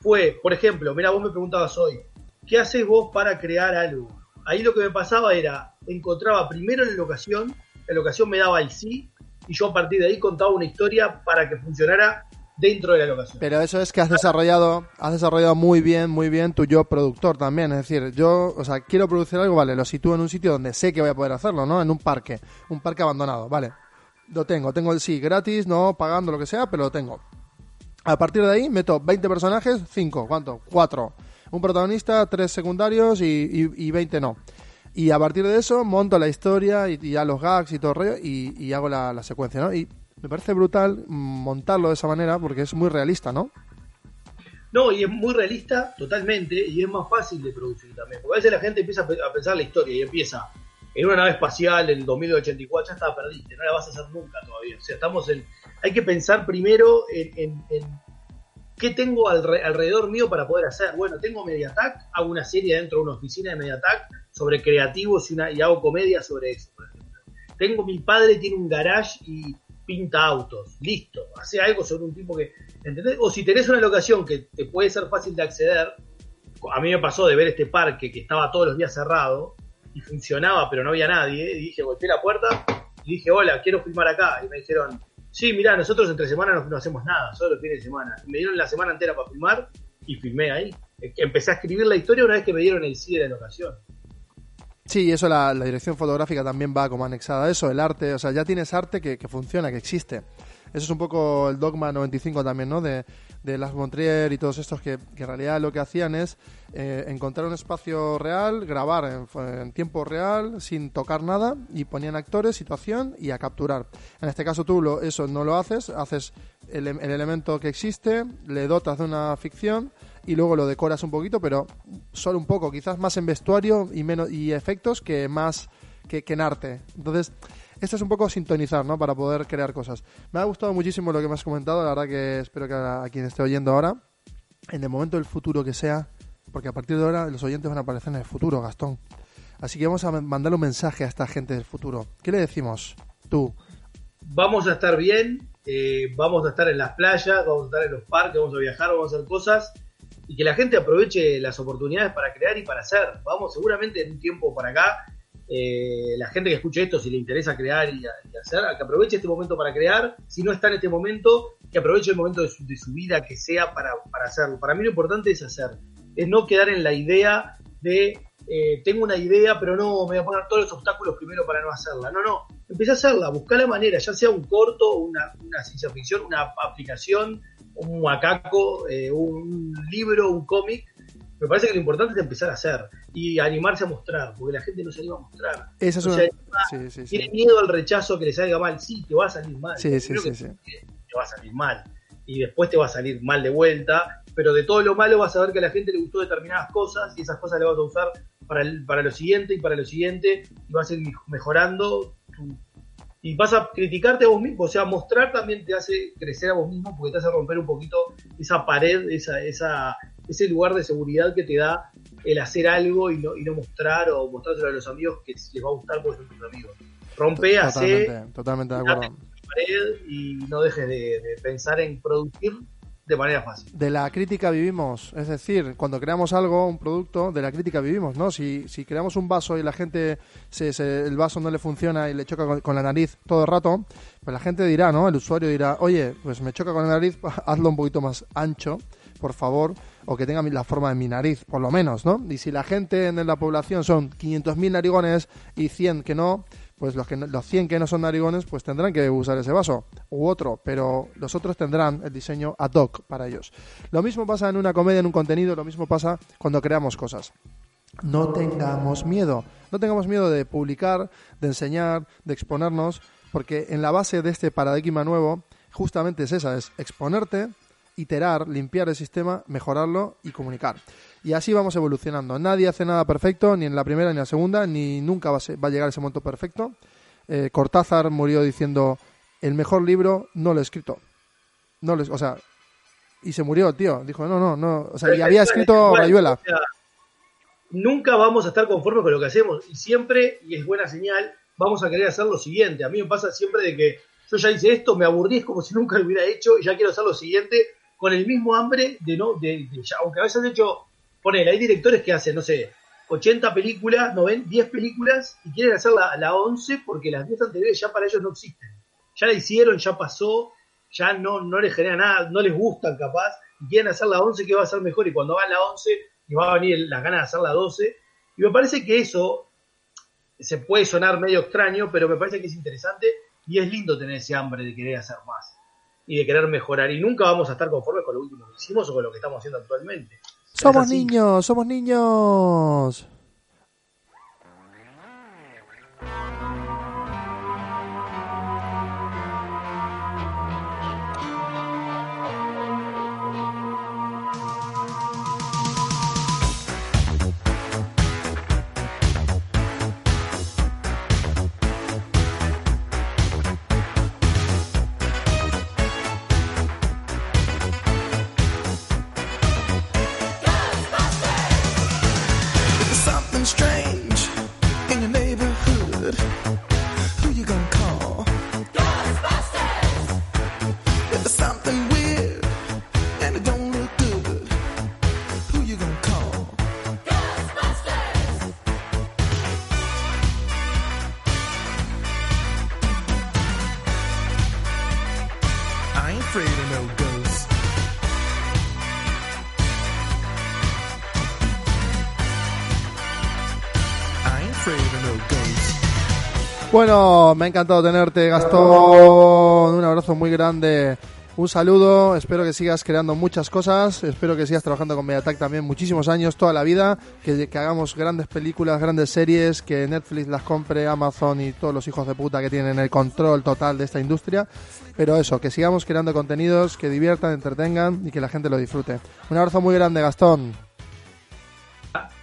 Fue, por ejemplo, mira, vos me preguntabas hoy, ¿qué haces vos para crear algo? Ahí lo que me pasaba era, encontraba primero la locación, la locación me daba el sí, y yo a partir de ahí contaba una historia para que funcionara dentro de la locación. Pero eso es que has desarrollado, has desarrollado muy bien, muy bien tu yo productor también. Es decir, yo, o sea, quiero producir algo, vale, lo sitúo en un sitio donde sé que voy a poder hacerlo, ¿no? En un parque, un parque abandonado, vale. Lo tengo, tengo el sí, gratis, no pagando lo que sea, pero lo tengo. A partir de ahí meto 20 personajes, 5, ¿cuánto? 4. Un protagonista, 3 secundarios y, y, y 20 no. Y a partir de eso monto la historia y, y ya los gags y todo el rollo y, hago la, la secuencia, ¿no? Y me parece brutal montarlo de esa manera porque es muy realista, ¿no? No, y es muy realista totalmente y es más fácil de producir también. Porque a veces la gente empieza a pe- a pensar la historia y empieza en una nave espacial en 2084, ya está, perdiste, no la vas a hacer nunca todavía. O sea, estamos en. Hay que pensar primero en, qué tengo alre- alrededor mío para poder hacer. Bueno, tengo Mediatac, hago una serie dentro de una oficina de Mediatac sobre creativos y, una, y hago comedia sobre eso, por ejemplo. Tengo mi padre tiene un garage y pinta autos, listo, hace algo sobre un tipo que, ¿entendés? O si tenés una locación que te puede ser fácil de acceder, a mí me pasó de ver este parque que estaba todos los días cerrado y funcionaba pero no había nadie, y dije, golpeé la puerta y dije, hola, quiero filmar acá, y me dijeron, sí, mirá, nosotros entre semana no, no hacemos nada, solo los fines de semana, me dieron la semana entera para filmar y filmé ahí. Empecé a escribir la historia una vez que me dieron el sí de la locación. Sí, eso la, la dirección fotográfica también va como anexada a eso, el arte, o sea, ya tienes arte que, que funciona, que existe. Eso es un poco el dogma 95 también, ¿no? De, de Las Montrier y todos estos que, que en realidad lo que hacían es eh, encontrar un espacio real, grabar en, en tiempo real, sin tocar nada, y ponían actores, situación y a capturar. En este caso tú lo, eso no lo haces, haces el, el elemento que existe, le dotas de una ficción y luego lo decoras un poquito, pero solo un poco, quizás más en vestuario y menos y efectos que más que, que en arte. Entonces, esto es un poco sintonizar, ¿no? Para poder crear cosas. Me ha gustado muchísimo lo que me has comentado, la verdad que espero que a, quien esté oyendo ahora, en el momento del futuro que sea, porque a partir de ahora los oyentes van a aparecer en el futuro, Gastón. Así que vamos a mandar un mensaje a esta gente del futuro. ¿Qué le decimos? Tú. Vamos a estar bien, eh, vamos a estar en las playas, vamos a estar en los parques, vamos a viajar, vamos a hacer cosas y que la gente aproveche las oportunidades para crear y para hacer. Vamos, seguramente en un tiempo para acá, eh, la gente que escuche esto, si le interesa crear y, y, hacer, que aproveche este momento para crear. Si no está en este momento, que aproveche el momento de su, de su vida que sea para, para, hacerlo. Para mí lo importante es hacer, es no quedar en la idea de eh, tengo una idea, pero no me voy a poner todos los obstáculos primero para no hacerla. No, no, empecé a hacerla, buscar la manera, ya sea un corto, una, una ciencia ficción, una aplicación, un macaco, eh, un libro, un cómic. Me parece que lo importante es empezar a hacer y animarse a mostrar, porque la gente no se anima a mostrar. Esa es una... sí, sí, sí. Tiene miedo al rechazo que le salga mal. Sí, te va a salir mal. Sí, sí, sí. Te va a salir mal. Y después te va a salir mal de vuelta. Pero de todo lo malo vas a ver que a la gente le gustó determinadas cosas y esas cosas le vas a usar para, el- para lo siguiente y para lo siguiente y vas a ir mejorando tu- y vas a criticarte a vos mismo, o sea, mostrar también te hace crecer a vos mismo porque te hace romper un poquito esa pared, esa, esa, ese lugar de seguridad que te da el hacer algo y no, y no mostrar o mostrárselo a los amigos que les va a gustar porque son tus amigos. Rompe, hace Totalmente, totalmente de acuerdo. pared y no dejes de, de pensar en producir de de la crítica vivimos. Es decir, cuando creamos algo, un producto, de la crítica vivimos, ¿no? Si, si creamos un vaso y la gente, se, el vaso no le funciona y le choca con, la nariz todo el rato, pues la gente dirá, ¿no? El usuario dirá, oye, pues me choca con la nariz, hazlo un poquito más ancho, por favor, o que tenga la forma de mi nariz, por lo menos, ¿no? Y si la gente en la población son 500.000 narigones y 100 que no, pues los, que los 100 que no son narigones, pues tendrán que usar ese vaso u otro, pero los otros tendrán el diseño ad hoc para ellos. Lo mismo pasa en una comedia, en un contenido, lo mismo pasa cuando creamos cosas. No tengamos miedo, no tengamos miedo de publicar, de enseñar, de exponernos, porque en la base de este paradigma nuevo justamente es esa, es exponerte, iterar, limpiar el sistema, mejorarlo y comunicar. Y así vamos evolucionando. Nadie hace nada perfecto, ni en la primera ni en la segunda, ni nunca va a, ser- va a llegar ese momento perfecto. Eh, Cortázar murió diciendo, el mejor libro no lo he escrito. No lo, he- o sea, y se murió, tío. Dijo, no, no, no. O sea, y había escrito Rayuela. o sea, nunca vamos a estar conformes con lo que hacemos y siempre, y es buena señal, vamos a querer hacer lo siguiente. A mí me pasa siempre de que yo ya hice esto, me aburrí, es como si nunca lo hubiera hecho y ya quiero hacer lo siguiente con el mismo hambre de no, de, ya, aunque a veces de hecho, ponele, hay directores que hacen, no sé, 80 películas, no ven 10 películas y quieren hacer la, la 11 porque las 10 anteriores ya para ellos no existen. Ya la hicieron, ya pasó, ya no, no les genera nada, no les gustan capaz, y quieren hacer la 11 que va a ser mejor, y cuando hagan la 11, y va a venir las ganas de hacer la 12, y me parece que eso se puede sonar medio extraño, pero me parece que es interesante, y es lindo tener ese hambre de querer hacer más, y de querer mejorar, y nunca vamos a estar conformes con lo último que hicimos o con lo que estamos haciendo actualmente. Somos niños, somos niños. Bueno, me ha encantado tenerte, Gastón. Un abrazo muy grande. Un saludo. Espero que sigas creando muchas cosas. Espero que sigas trabajando con Mediatek también muchísimos años, toda la vida. Que, que hagamos grandes películas, grandes series. Que Netflix las compre, Amazon y todos los hijos de puta que tienen el control total de esta industria. Pero eso, que sigamos creando contenidos que diviertan, entretengan y que la gente lo disfrute. Un abrazo muy grande, Gastón.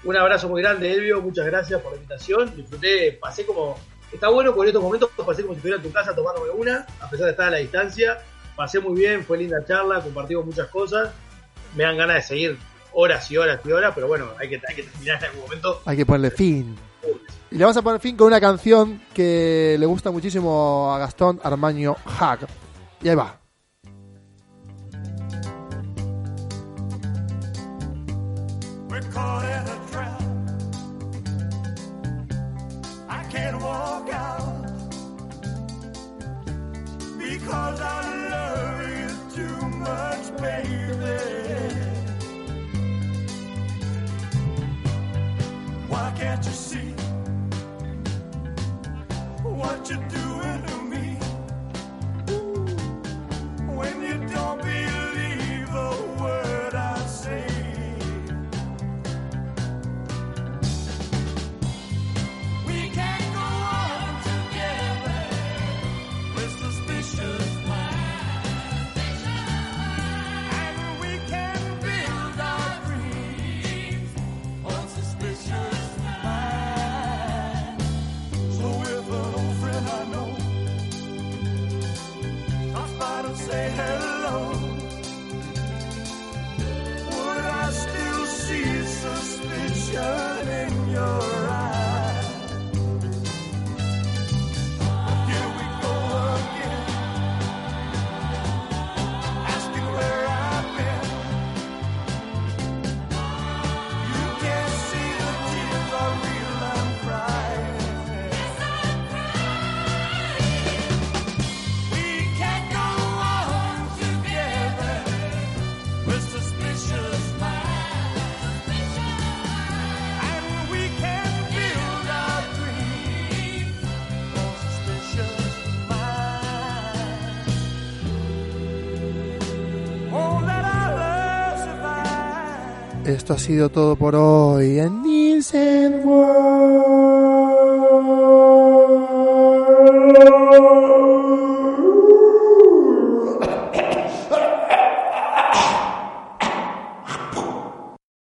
Un abrazo muy grande, Elvio. Muchas gracias por la invitación. Disfruté, pasé como. Está bueno porque en estos momentos pasé como si estuviera en tu casa tomándome una, a pesar de estar a la distancia. Pasé muy bien, fue linda charla, compartimos muchas cosas. Me dan ganas de seguir horas y horas y horas, pero bueno, hay que, hay que terminar en algún momento. Hay que ponerle fin. Y le vamos a poner fin con una canción que le gusta muchísimo a Gastón Armaño Hack. Y ahí va. We're Esto ha sido todo por hoy en Nielsen World.